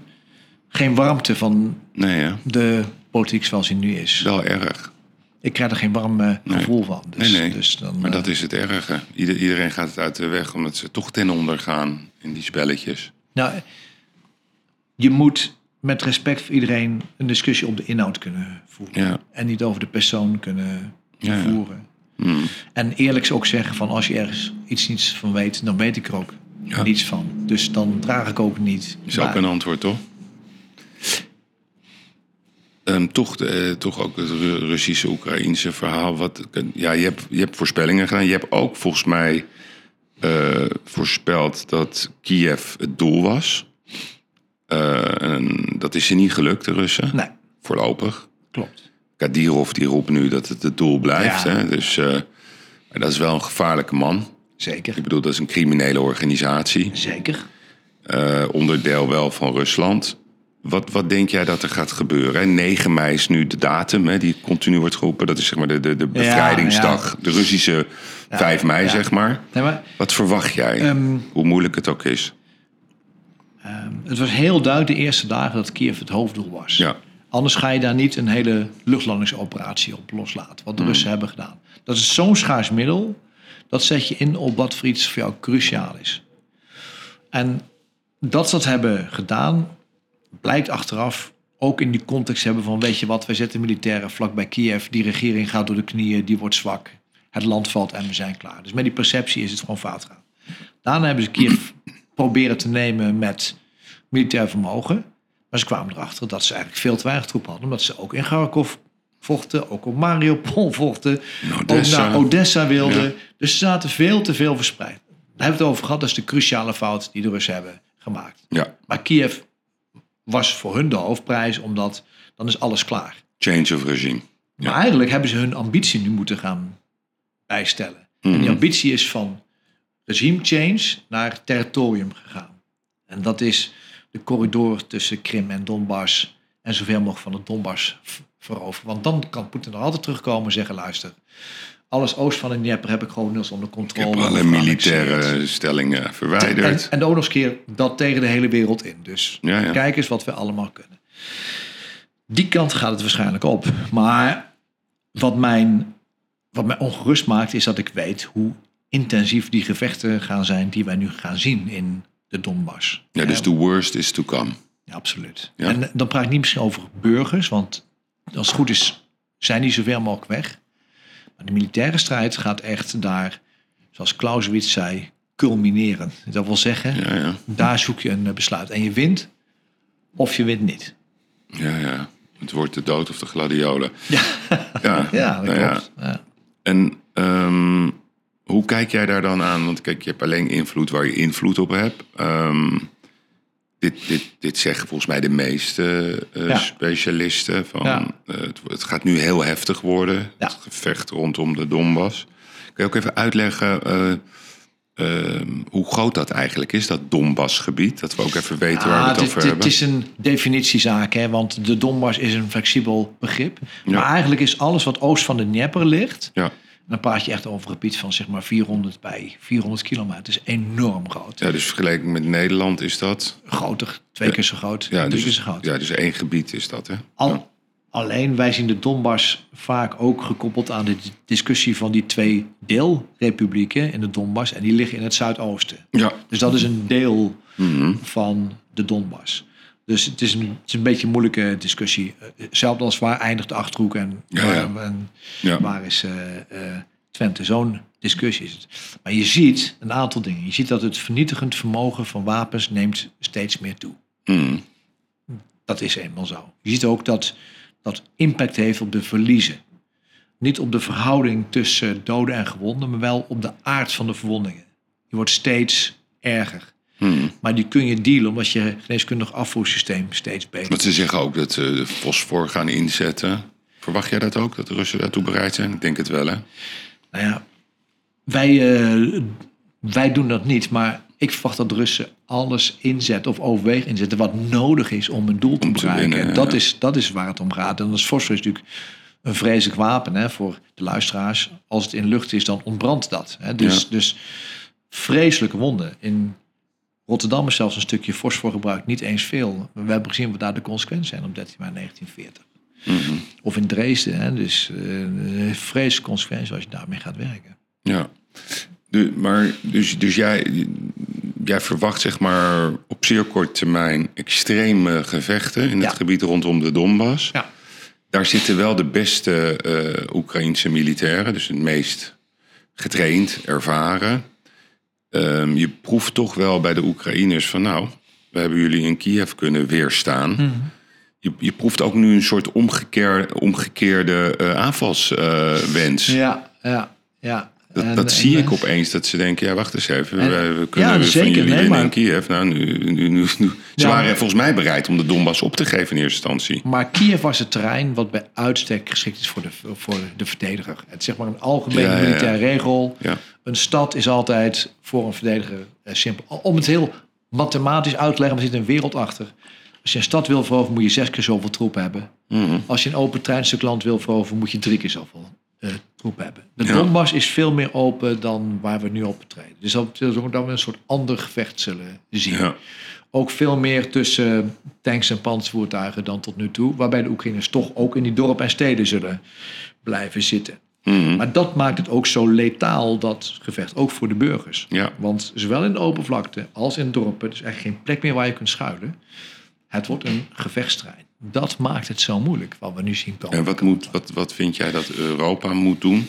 geen warmte van Nee, ja. de politiek zoals die nu is. Wel erg. Ik krijg er geen warm eh, gevoel van. Dus, nee, nee. Dus dan, maar eh, dat is het erge. Ieder, iedereen gaat het uit de weg, omdat ze toch ten onder gaan in die spelletjes. nou, je moet met respect voor iedereen een discussie op de inhoud kunnen voeren. Ja. En niet over de persoon kunnen ja. voeren. Hmm. En eerlijk ook zeggen van als je ergens iets niets van weet, dan weet ik er ook Ja. niets van. Dus dan draag ik ook niet. Is ook een antwoord, toch? Ehm, toch, eh, toch ook het Ru- Russische-Oekraïnse verhaal. Wat, ja, je, hebt, je hebt voorspellingen gedaan. Je hebt ook volgens mij eh, voorspeld dat Kiev het doel was. Eh, en dat is je niet gelukt, de Russen. Nee, Voorlopig. klopt. Kadirov die roept nu dat het het doel blijft. Ja. Hè? Dus eh, dat is wel een gevaarlijke man. Zeker. Ik bedoel, dat is een criminele organisatie. Zeker. eh, onderdeel wel van Rusland. Wat, wat denk jij dat er gaat gebeuren? hè? 9 mei is nu de datum hè, die continu wordt geroepen. Dat is zeg maar de, de, de bevrijdingsdag. De Russische 5 mei, zeg maar. Nee, maar Wat verwacht jij? Ehm, Hoe moeilijk het ook is. ehm, het was heel duidelijk de eerste dagen dat Kiev het hoofddoel was. Ja. Anders ga je daar niet een hele luchtlandingsoperatie op loslaten. Wat de Russen hebben gedaan. Dat is zo'n schaars middel. Dat zet je in op wat voor iets voor jou cruciaal is. En dat ze dat hebben gedaan, blijkt achteraf ook in die context hebben van... weet je wat, wij zetten militairen vlak bij Kiev. Die regering gaat door de knieën, die wordt zwak. Het land valt en we zijn klaar. Dus met die perceptie is het gewoon fout gegaan. Daarna hebben ze Kiev proberen te nemen met militair vermogen. Maar ze kwamen erachter dat ze eigenlijk veel te weinig troepen hadden. Omdat ze ook in Kharkov vochten, ook op Mariupol vochten. Odessa. Ook naar Odessa wilden. Ja. Dus ze zaten veel te veel verspreid. Daar hebben we het over gehad. Dat is de cruciale fout die de Russen hebben gemaakt. Ja, Maar Kiev was voor hun de hoofdprijs, omdat dan is alles klaar. change of regime. Maar eigenlijk hebben ze hun ambitie nu moeten gaan bijstellen. En Mhm. die ambitie is van regime change naar territorium gegaan. En dat is de corridor tussen Krim en Donbass en zoveel mogelijk van het Donbass veroveren. Want dan kan Poetin er altijd terugkomen en zeggen, luister, alles oost van de Dnieper heb ik gewoon nul onder Ik controle. heb alle militaire stellingen En, verwijderd. en ook nog eens keer dat tegen de hele wereld in. Dus Ja, ja. kijk eens wat we allemaal kunnen. Die kant gaat het waarschijnlijk op. Maar wat, mijn, wat mij ongerust maakt, is dat ik weet hoe intensief die gevechten gaan zijn die wij nu gaan zien in de Donbass. Ja, dus Eh, the worst is to come. ja, absoluut. Ja. En dan praat ik niet misschien over burgers, want als het goed is, zijn die zoveel mogelijk weg. Maar de militaire strijd gaat echt daar, zoals Clausewitz zei, culmineren. Dat wil zeggen, Ja, ja. daar zoek je een eh, besluit. En je wint of je wint niet. Ja, ja. Het wordt de dood of de gladiolen. Ja, Ja, dat nou ja. klopt. En ehm, hoe kijk jij daar dan aan? Want kijk, je hebt alleen invloed waar je invloed op hebt. Ehm, dit, dit, dit zeggen volgens mij de meeste eh, Ja. specialisten. Van, Ja. eh, het, het gaat nu heel heftig worden. Ja. Het gevecht rondom de Donbass. Kun je ook even uitleggen eh, ehm, hoe groot dat eigenlijk is, dat Donbassgebied? Dat we ook even weten waar we Ah, het over hebben. het is een definitiezaak, hè, want de Donbass is een flexibel begrip. Ja. Maar eigenlijk is alles wat oost van de Dnieper ligt, Ja. Dan praat je echt over een gebied van zeg maar 400 bij 400 kilometer. Het is enorm groot. ja, dus vergeleken met Nederland is dat... Groter, twee keer zo groot, Ja, keer dus, zo groot. ja, dus één gebied is dat, hè? Al, Ja. Alleen wij zien de Donbass vaak ook gekoppeld aan de discussie van die twee deelrepublieken in de Donbass. En die liggen in het zuidoosten. Ja. Dus dat is een deel Mhm. van de Donbass. Dus het is een, het is een beetje een moeilijke discussie. Eh, Zelfs als waar eindigt de Achterhoek en, Ja, ja. waar, en Ja. waar is eh, eh, Twente? Zo'n discussie is het. Maar je ziet een aantal dingen. Je ziet dat het vernietigend vermogen van wapens neemt steeds meer toe. Mhm. Dat is eenmaal zo. Je ziet ook dat dat impact heeft op de verliezen. Niet op de verhouding tussen doden en gewonden, maar wel op de aard van de verwondingen. Die wordt steeds erger. Mhm. Maar die kun je dealen omdat je geneeskundig afvoersysteem steeds beter Want ze zeggen ook dat ze de fosfor gaan inzetten. Verwacht jij dat ook, dat de Russen daartoe bereid zijn? Ik denk het wel, hè? Nou ja, wij, eh, wij doen dat niet, maar ik verwacht dat de Russen alles inzetten of overwegen inzetten wat nodig is om een doel te Om te bereiken. winnen, dat, ja. is, dat is waar het om gaat. En dat is fosfor is natuurlijk een vreselijk wapen hè, voor de luisteraars. Als het in lucht is, dan ontbrandt dat. Hè. Dus, Ja. dus vreselijke wonden. In Rotterdam is zelfs een stukje fosfor gebruikt, niet eens veel. We hebben gezien wat daar de consequenties zijn op 13 maart 1940. Mhm. Of in Dresden, hè, dus eh vreselijke consequenties als je daarmee gaat werken. Ja. De, maar dus, dus jij, jij verwacht zeg maar op zeer korte termijn extreme gevechten in het Ja. gebied rondom de Donbass. Ja. Daar zitten wel de beste eh Oekraïnse militairen, dus het meest getraind, ervaren. Ehm, je proeft toch wel bij de Oekraïners van nou, we hebben jullie in Kiev kunnen weerstaan. Mhm. Je, je proeft ook nu een soort omgekeerde, omgekeerde eh, aanvalswens. Ja, ja, ja. Dat, En- dat zie en, ik eh, opeens, dat ze denken, ja, wacht eens even. En- we, we kunnen ja, van zeker, jullie nee, winnen maar- in Kiev. Nou, nu, nu, nu, nu- Ze Ja. waren volgens mij bereid om de Donbass op te geven in eerste instantie. Maar Kiev was het terrein wat bij uitstek geschikt is voor de, voor de verdediger. Het is zeg maar een algemene ja. militaire regel. Een stad is altijd voor een verdediger eh, simpel. Om het heel mathematisch uit te leggen, er zit een wereld achter. Als je een stad wil veroveren, moet je zes keer zoveel troepen hebben. Mhm. Als je een open treinstuk land wil veroveren, moet je drie keer zoveel eh, troepen hebben. De Ja. Donbass is veel meer open dan waar we nu op betreden. Dus dat dat we een soort ander gevecht zullen zien. Ja. Ook veel meer tussen tanks en panzervoertuigen dan tot nu toe. Waarbij de Oekraïners toch ook in die dorpen en steden zullen blijven zitten. Mhm. Maar dat maakt het ook zo letaal, dat gevecht, ook voor de burgers. Ja. Want zowel in de open vlakte als in dorpen, er is echt geen plek meer waar je kunt schuilen. Het wordt een gevechtsterrein. Dat maakt het zo moeilijk, wat we nu zien komen. En wat, moet, wat, wat vind jij dat Europa moet doen?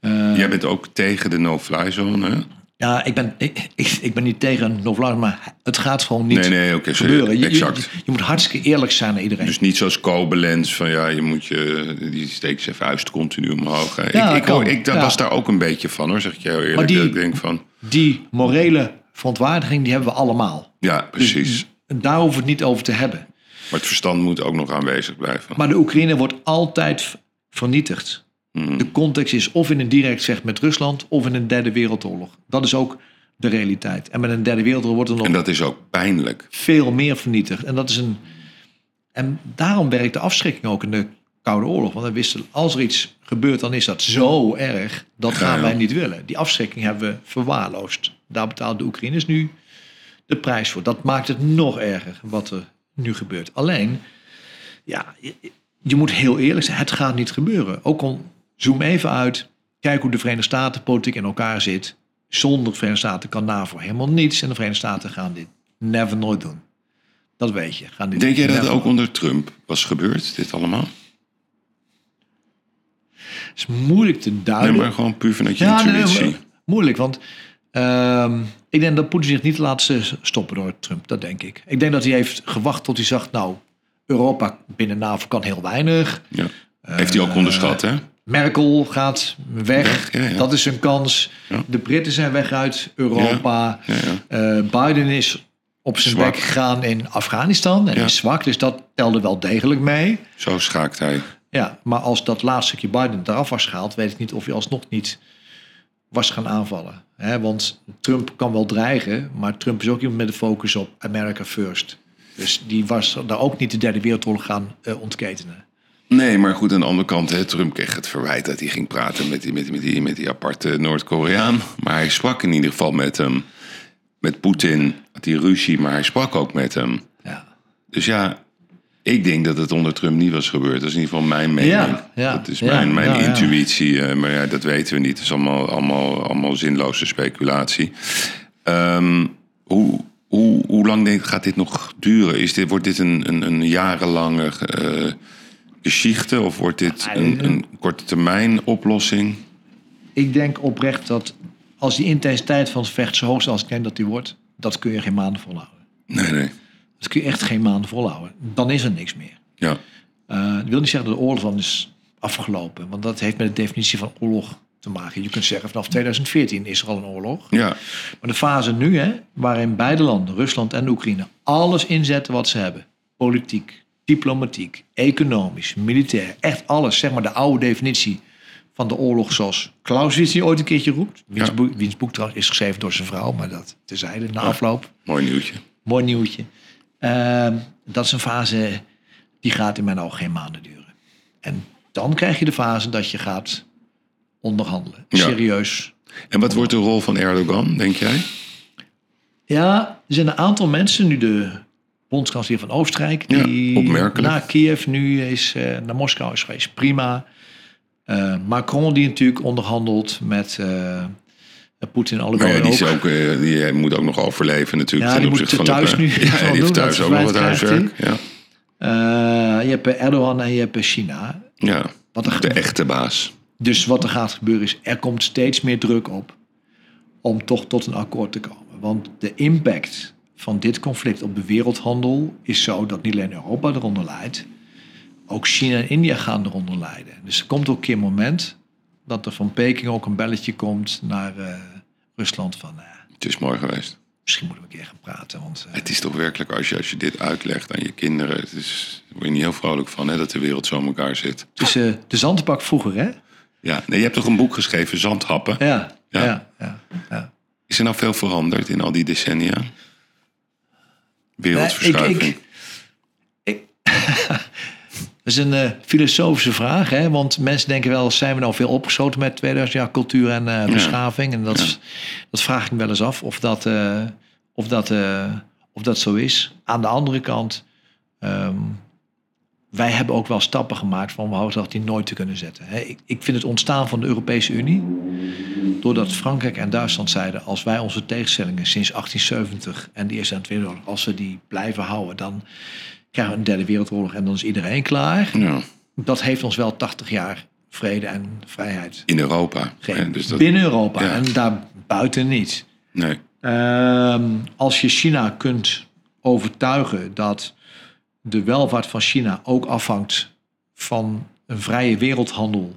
Eh, Jij bent ook tegen de no-fly zone, hè? Ja, ik ben, ik, ik, ik ben niet tegen Novlar, maar het gaat gewoon niet Nee, nee, oké, sorry, gebeuren. Je, exact. je, je moet hartstikke eerlijk zijn naar iedereen. Dus niet zoals Koblenz, van ja, je moet je, die steekt zijn vuist continu omhoog. Ja, ik ik, kan. ik, dat Ja. was daar ook een beetje van, hoor, zeg ik heel eerlijk. Maar die- ik denk van, Die morele verontwaardiging, die hebben we allemaal. ja, precies. En daar hoeven we het niet over te hebben. Maar het verstand moet ook nog aanwezig blijven. Maar de Oekraïne wordt altijd vernietigd. Mhm. De context is of in een direct vecht met Rusland of in een derde wereldoorlog. Dat is ook de realiteit. En met een derde wereldoorlog wordt er nog En dat is ook pijnlijk. veel meer vernietigd. En, dat is een... en daarom werkt de afschrikking ook in de Koude Oorlog. Want we wisten, als er iets gebeurt, dan is dat zo erg. Dat gaan ja. wij niet willen. Die afschrikking hebben we verwaarloosd. Daar betalen de Oekraïners nu de prijs voor. Dat maakt het nog erger wat er nu gebeurt. Alleen, ja, je, je moet heel eerlijk zijn. Het gaat niet gebeuren. Ook al zoom even uit. Kijk hoe de Verenigde Staten politiek in elkaar zit. Zonder de Verenigde Staten kan NAVO helemaal niets. En de Verenigde Staten gaan dit never nooit doen. Dat weet je. Gaan dit Denk jij dat het ook onder Trump was gebeurd, dit allemaal? Het is moeilijk te Nee, duiden. maar gewoon puur vanuit je Ja, nee, intuïtie. moeilijk, want ehm, ik denk dat Poetin zich niet laat eh, stoppen door Trump. Dat denk ik. Ik denk dat hij heeft gewacht tot hij zag, nou, Europa binnen NAVO kan heel weinig. ja. Heeft hij ook onderschat, hè? Merkel gaat weg. Weg, ja, ja. Dat is een kans. De Britten zijn weg uit Europa. Eh, Biden is op zijn Zwak. bek gegaan in Afghanistan en is zwak. Dus dat telde wel degelijk mee. Zo schaakt hij. Ja, maar als dat laatste stukje Biden eraf was gehaald, weet ik niet of hij alsnog niet was gaan aanvallen. Want Trump kan wel dreigen, maar Trump is ook iemand met de focus op America First. Dus die was daar ook niet de derde wereldoorlog gaan eh, ontketenen. Nee, maar goed, aan de andere kant, hè, Trump kreeg het verwijt dat hij ging praten met die, met, die- met die, met die aparte Noord-Koreaan. Maar hij sprak in ieder geval met hem. Met Poetin had hij ruzie, maar hij sprak ook met hem. Ja, Dus ja, ik denk dat het onder Trump niet was gebeurd. Dat is in ieder geval mijn mening. Ja, ja, dat is mijn, mijn intuïtie. eh, maar ja, dat weten we niet. Het is allemaal, allemaal, allemaal zinloze speculatie. Ehm, hoe, hoe, hoe lang denk, gaat dit nog duren? Is dit, wordt dit een, een, een jarenlange eh geschichte? Of wordt dit een, een korte termijn oplossing? ik denk oprecht dat als die intensiteit van het vecht zo hoog is als ik denk dat die wordt, dat kun je geen maanden volhouden. Nee, nee. Dat kun je echt geen maanden volhouden. Dan is er niks meer. Ja, Uh, dat wil niet zeggen dat de oorlog dan is afgelopen. Want dat heeft met de definitie van oorlog te maken. Je kunt zeggen vanaf 2014 is er al een oorlog. ja, Maar de fase nu, hè, waarin beide landen, Rusland en Oekraïne, alles inzetten wat ze hebben. Politiek, diplomatiek, economisch, militair. Echt alles. Zeg maar de oude definitie van de oorlog zoals Clausewitz die ooit een keertje roept. Wiens, Ja. boek, wiens boek trouwens is geschreven door zijn vrouw. Maar dat terzijde, na afloop. mooi nieuwtje. Mooi nieuwtje. Ehm, dat is een fase die gaat in mijn ogen geen maanden duren. En dan krijg je de fase dat je gaat onderhandelen. Ja. Serieus. En wat wordt de rol van Erdogan, denk jij? Ja, er zijn een aantal mensen, nu de bondskanselier van Oostenrijk, Ja, die opmerkelijk. naar Kiev nu is, eh, naar Moskou is geweest. Prima. Eh, Macron die natuurlijk onderhandelt met eh Poetin alle Maar ja, die, is ook. die moet ook nog overleven natuurlijk. Ja, ten die moet opzichte van thuis nu Ja, wel die doen, heeft thuis ook nog wat huiswerk. Ja. Je hebt Erdogan en je hebt China. ja, Wat er de echte baas. Dus wat er gaat gebeuren is, er komt steeds meer druk op om toch tot een akkoord te komen. Want de impact van dit conflict op de wereldhandel is zo dat niet alleen Europa eronder leidt, ook China en India gaan eronder lijden. Dus er komt ook een keer een moment dat er van Peking ook een belletje komt naar eh, Rusland van... eh, Het is mooi geweest. misschien moeten we een keer gaan praten. Want eh, Het is toch werkelijk, als je, als je dit uitlegt aan je kinderen, het is, daar word je niet heel vrolijk van hè, dat de wereld zo in elkaar zit. het is eh, de zandbak vroeger, hè? Ja, nee, je hebt toch een boek geschreven, Zandhappen. Ja, Ja. ja, ja. ja, Is er nou veel veranderd in al die decennia? Wereldverschuiving. Ik- ik- Dat is een eh, filosofische vraag, hè? want mensen denken wel, zijn we nou veel opgesloten met 2000 jaar cultuur en eh, beschaving? En dat, dat vraag ik me wel eens af of dat, eh, of, dat, of dat zo is. Aan de andere kant, ehm, wij hebben ook wel stappen gemaakt van we hadden dat die nooit te kunnen zetten. Ik, ik vind het ontstaan van de Europese Unie, doordat Frankrijk en Duitsland zeiden, als wij onze tegenstellingen sinds 1870 en de Eerste en Tweede Wereldoorlog, als we die blijven houden, dan krijgen we een derde wereldoorlog en dan is iedereen klaar. Ja, Dat heeft ons wel 80 jaar vrede en vrijheid in Europa. dus dat, Binnen Europa Ja. en daarbuiten niet. nee. Ehm, als je China kunt overtuigen dat de welvaart van China ook afhangt van een vrije wereldhandel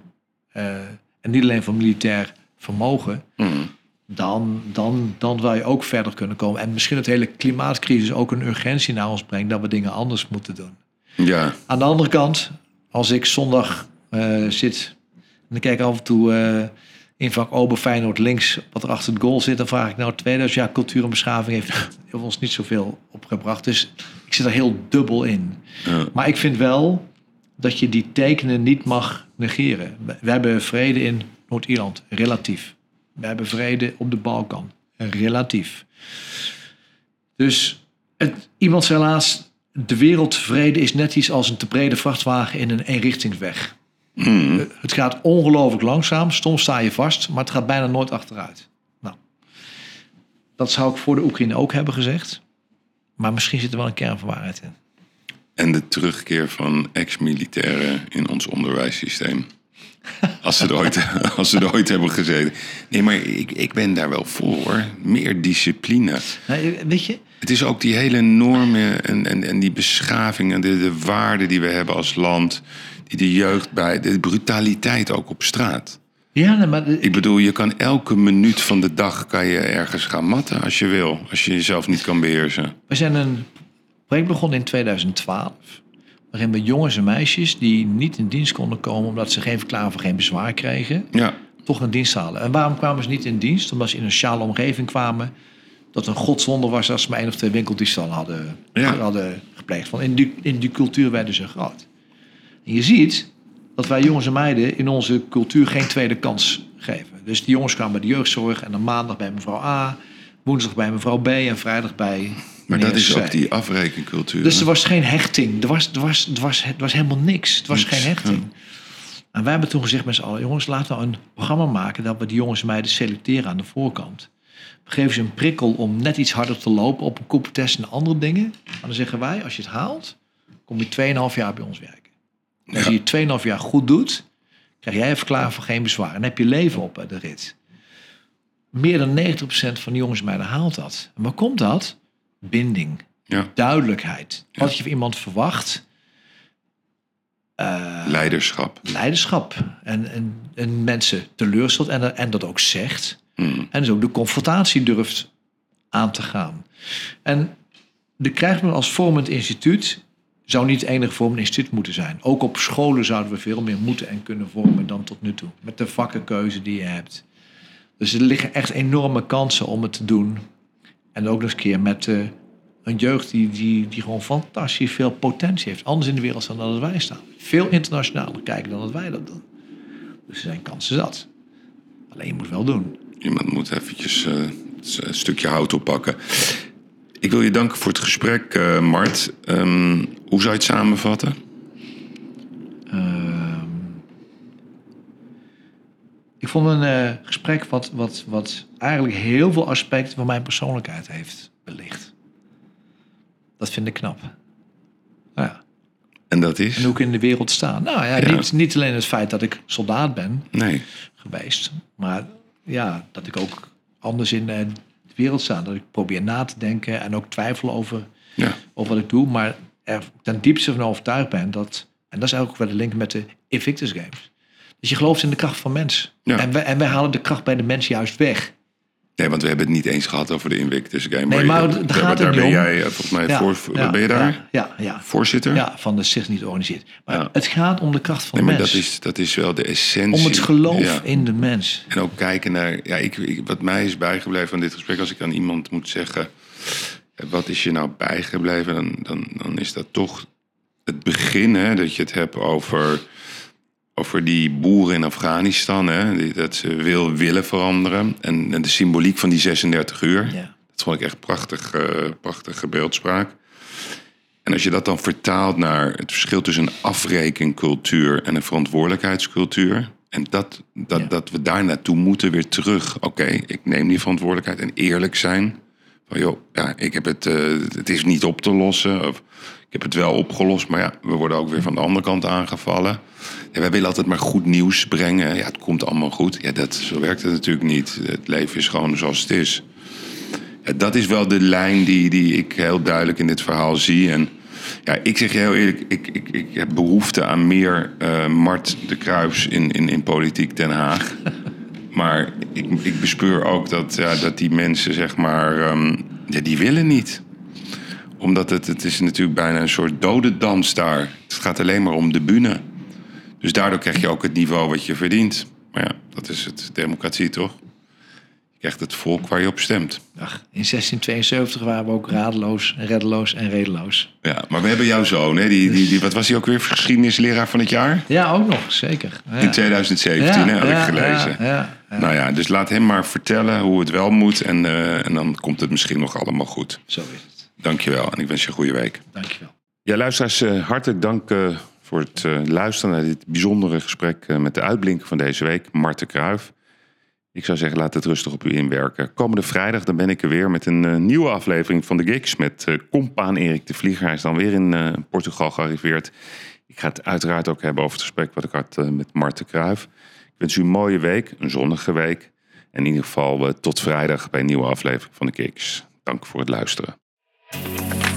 eh, en niet alleen van militair vermogen, Mm. dan, dan, dan wil je ook verder kunnen komen. En misschien het hele klimaatcrisis ook een urgentie naar ons brengt dat we dingen anders moeten doen. Ja, Aan de andere kant, als ik zondag eh, zit en ik kijk af en toe eh, in vak Ober Feyenoord links wat er achter het goal zit, dan vraag ik nou 2000 jaar cultuur en beschaving heeft, heeft ons niet zoveel opgebracht. Dus ik zit er heel dubbel in. ja. Maar ik vind wel dat je die tekenen niet mag negeren. We- We hebben vrede in Noord-Ierland, relatief. We hebben vrede op de Balkan, relatief. Dus het, iemand zei laatst, de wereldvrede is net iets als een te brede vrachtwagen in een eenrichtingsweg. Mm. Eh, Het gaat ongelooflijk langzaam, soms sta je vast, maar het gaat bijna nooit achteruit. Nou, dat zou ik voor de Oekraïne ook hebben gezegd. Maar misschien zit er wel een kern van waarheid in. En de terugkeer van ex-militairen in ons onderwijssysteem. Als ze, er ooit, als ze er ooit hebben gezeten. Nee, maar ik, ik ben daar wel voor hoor. Meer discipline. Nee, weet je, Het is ook die hele normen en, en, en die beschaving en de, de waarden die we hebben als land. De jeugd bij, de brutaliteit ook op straat. ja, maar Ik bedoel, je kan elke minuut van de dag kan je ergens gaan matten als je wil. Als je jezelf niet kan beheersen. we zijn een project begonnen in 2012. Waarin we jongens en meisjes die niet in dienst konden komen omdat ze geen verklaring voor geen bezwaar kregen, Ja, toch een dienst halen. En waarom kwamen ze niet in dienst? Omdat ze in een sociale omgeving kwamen. Dat een godswonder was als ze maar één of twee winkeldiefstallen hadden, Ja. hadden gepleegd. Van in, die, in die cultuur werden ze groot. En je ziet dat wij jongens en meiden in onze cultuur geen tweede kans geven. Dus die jongens kwamen bij de jeugdzorg en dan maandag bij mevrouw A, woensdag bij mevrouw B en vrijdag bij. maar dat is C. ook die afrekencultuur. Dus er was geen hechting. Er was, er was, er was, het was helemaal niks. Het was Niks, geen hechting. En wij hebben toen gezegd met z'n allen... jongens, laten we een programma maken... dat we die jongens en meiden selecteren aan de voorkant. We geven ze een prikkel om net iets harder te lopen... op een koepeltest en andere dingen. En dan zeggen wij, als je het haalt... kom je 2,5 jaar bij ons werken. En als je je 2,5 jaar goed doet... krijg jij een verklaring van geen bezwaar. En dan heb je leven op eh, de rit. Meer dan 90% van de jongens en meiden haalt dat. En waar komt dat? Binding Ja, duidelijkheid. Wat je van iemand verwacht. Eh, leiderschap. leiderschap. En, en, en mensen teleurstelt en, en dat ook zegt. Mm. En dus ook de confrontatie durft aan te gaan. En de krijgsman als vormend instituut zou niet het enige vormend instituut moeten zijn. Ook op scholen zouden we veel meer moeten en kunnen vormen dan tot nu toe. Met de vakkenkeuze die je hebt. Dus er liggen echt enorme kansen om het te doen. En ook nog eens een keer met eh, een jeugd die, die, die gewoon fantastisch veel potentie heeft. Anders in de wereld dan dat wij staan. Veel internationaler kijken dan dat wij dat doen. Dus er zijn kansen zat. Alleen je moet wel doen. Iemand moet eventjes eh, een stukje hout oppakken. Ik wil je danken voor het gesprek, eh, Mart. Ehm, hoe zou je het samenvatten? Ehm, ik vond een eh, gesprek wat, wat, wat eigenlijk heel veel aspecten van mijn persoonlijkheid heeft belicht. Dat vind ik knap. Nou ja. En dat is? En hoe ik in de wereld sta. Nou ja, Ja. Niet, niet alleen het feit dat ik soldaat ben Nee. geweest, maar ja, dat ik ook anders in eh, de wereld sta. Dat ik probeer na te denken en ook twijfel over Ja. over wat ik doe, maar er ten diepste van overtuigd ben dat, en dat is eigenlijk ook wel de link met de Invictus Games, Dus je gelooft in de kracht van mens. Ja. En, wij, en wij halen de kracht bij de mens juist weg. Nee, want we hebben het niet eens gehad over de Invictus Game. Nee, maar daar gaat het daar ben om. jij eh, volgens mij voor, voor- ja, ben je daar? Ja, ja. Voorzitter? Ja, van de zich niet organiseert. Maar het gaat om de kracht van Nee, maar mens. dat is, dat is wel de essentie. om het geloof in de mens. En ook kijken naar, ja, ik, ik- wat mij is bijgebleven van dit gesprek, als ik aan iemand moet zeggen, eh, wat is je nou bijgebleven, dan, dan, dan is dat toch het begin, hè, dat je het hebt over, over die boeren in Afghanistan, hè, dat ze wil willen veranderen. En, en de symboliek van die 36 uur. Ja. Dat vond ik echt prachtig, eh, prachtige beeldspraak. En als je dat dan vertaalt naar het verschil tussen een afrekencultuur en een verantwoordelijkheidscultuur. En dat, dat, Ja. dat we daar naartoe moeten weer terug. Oké, ik neem die verantwoordelijkheid en eerlijk zijn. Van joh, ja, ik heb het, eh, het is niet op te lossen. Of ik heb het wel opgelost, maar ja, we worden ook weer van de andere kant aangevallen. Ja, wij willen altijd maar goed nieuws brengen. Ja, het komt allemaal goed. Ja, dat, zo werkt het natuurlijk niet. Het leven is gewoon zoals het is. Ja, dat is wel de lijn die, die ik heel duidelijk in dit verhaal zie. En ja, ik zeg je heel eerlijk, ik, ik, ik heb behoefte aan meer eh, Mart de Kruis in, in, in politiek Den Haag. Maar ik, ik bespeur ook dat, ja, dat die mensen, zeg maar, ehm, ja, die willen niet. Omdat het, het is natuurlijk bijna een soort dode dans daar. Het gaat alleen maar om de bühne. Dus daardoor krijg je ook het niveau wat je verdient. Maar ja, dat is het democratie toch? Je krijgt het volk waar je op stemt. Ach, in 1672 waren we ook radeloos, reddeloos en redeloos. Ja, maar we hebben jouw zoon, hè? Die, die, die, wat was hij ook weer? Geschiedenisleraar van het jaar? Ja, ook nog, zeker. Ja. In 2017, Ja, hè, had ja, ik gelezen. Ja. Nou ja, dus laat hem maar vertellen hoe het wel moet. En, eh, en dan komt het misschien nog allemaal goed. Zo is het. Dankjewel en ik wens je een goede week. Dankjewel. Ja, luisteraars, eh, hartelijk dank eh, voor het eh, luisteren naar dit bijzondere gesprek eh, met de uitblinker van deze week, Marten Kruijf. Ik zou zeggen, laat het rustig op u inwerken. Komende vrijdag dan ben ik er weer met een eh, nieuwe aflevering van de Gigs met eh compaan Erik de Vlieger. Hij is dan weer in eh, Portugal gearriveerd. Ik ga het uiteraard ook hebben over het gesprek wat ik had eh, met Marten Kruijf. Ik wens u een mooie week, een zonnige week. En in ieder geval eh, tot vrijdag bij een nieuwe aflevering van de Gigs. Dank voor het luisteren. Thank you.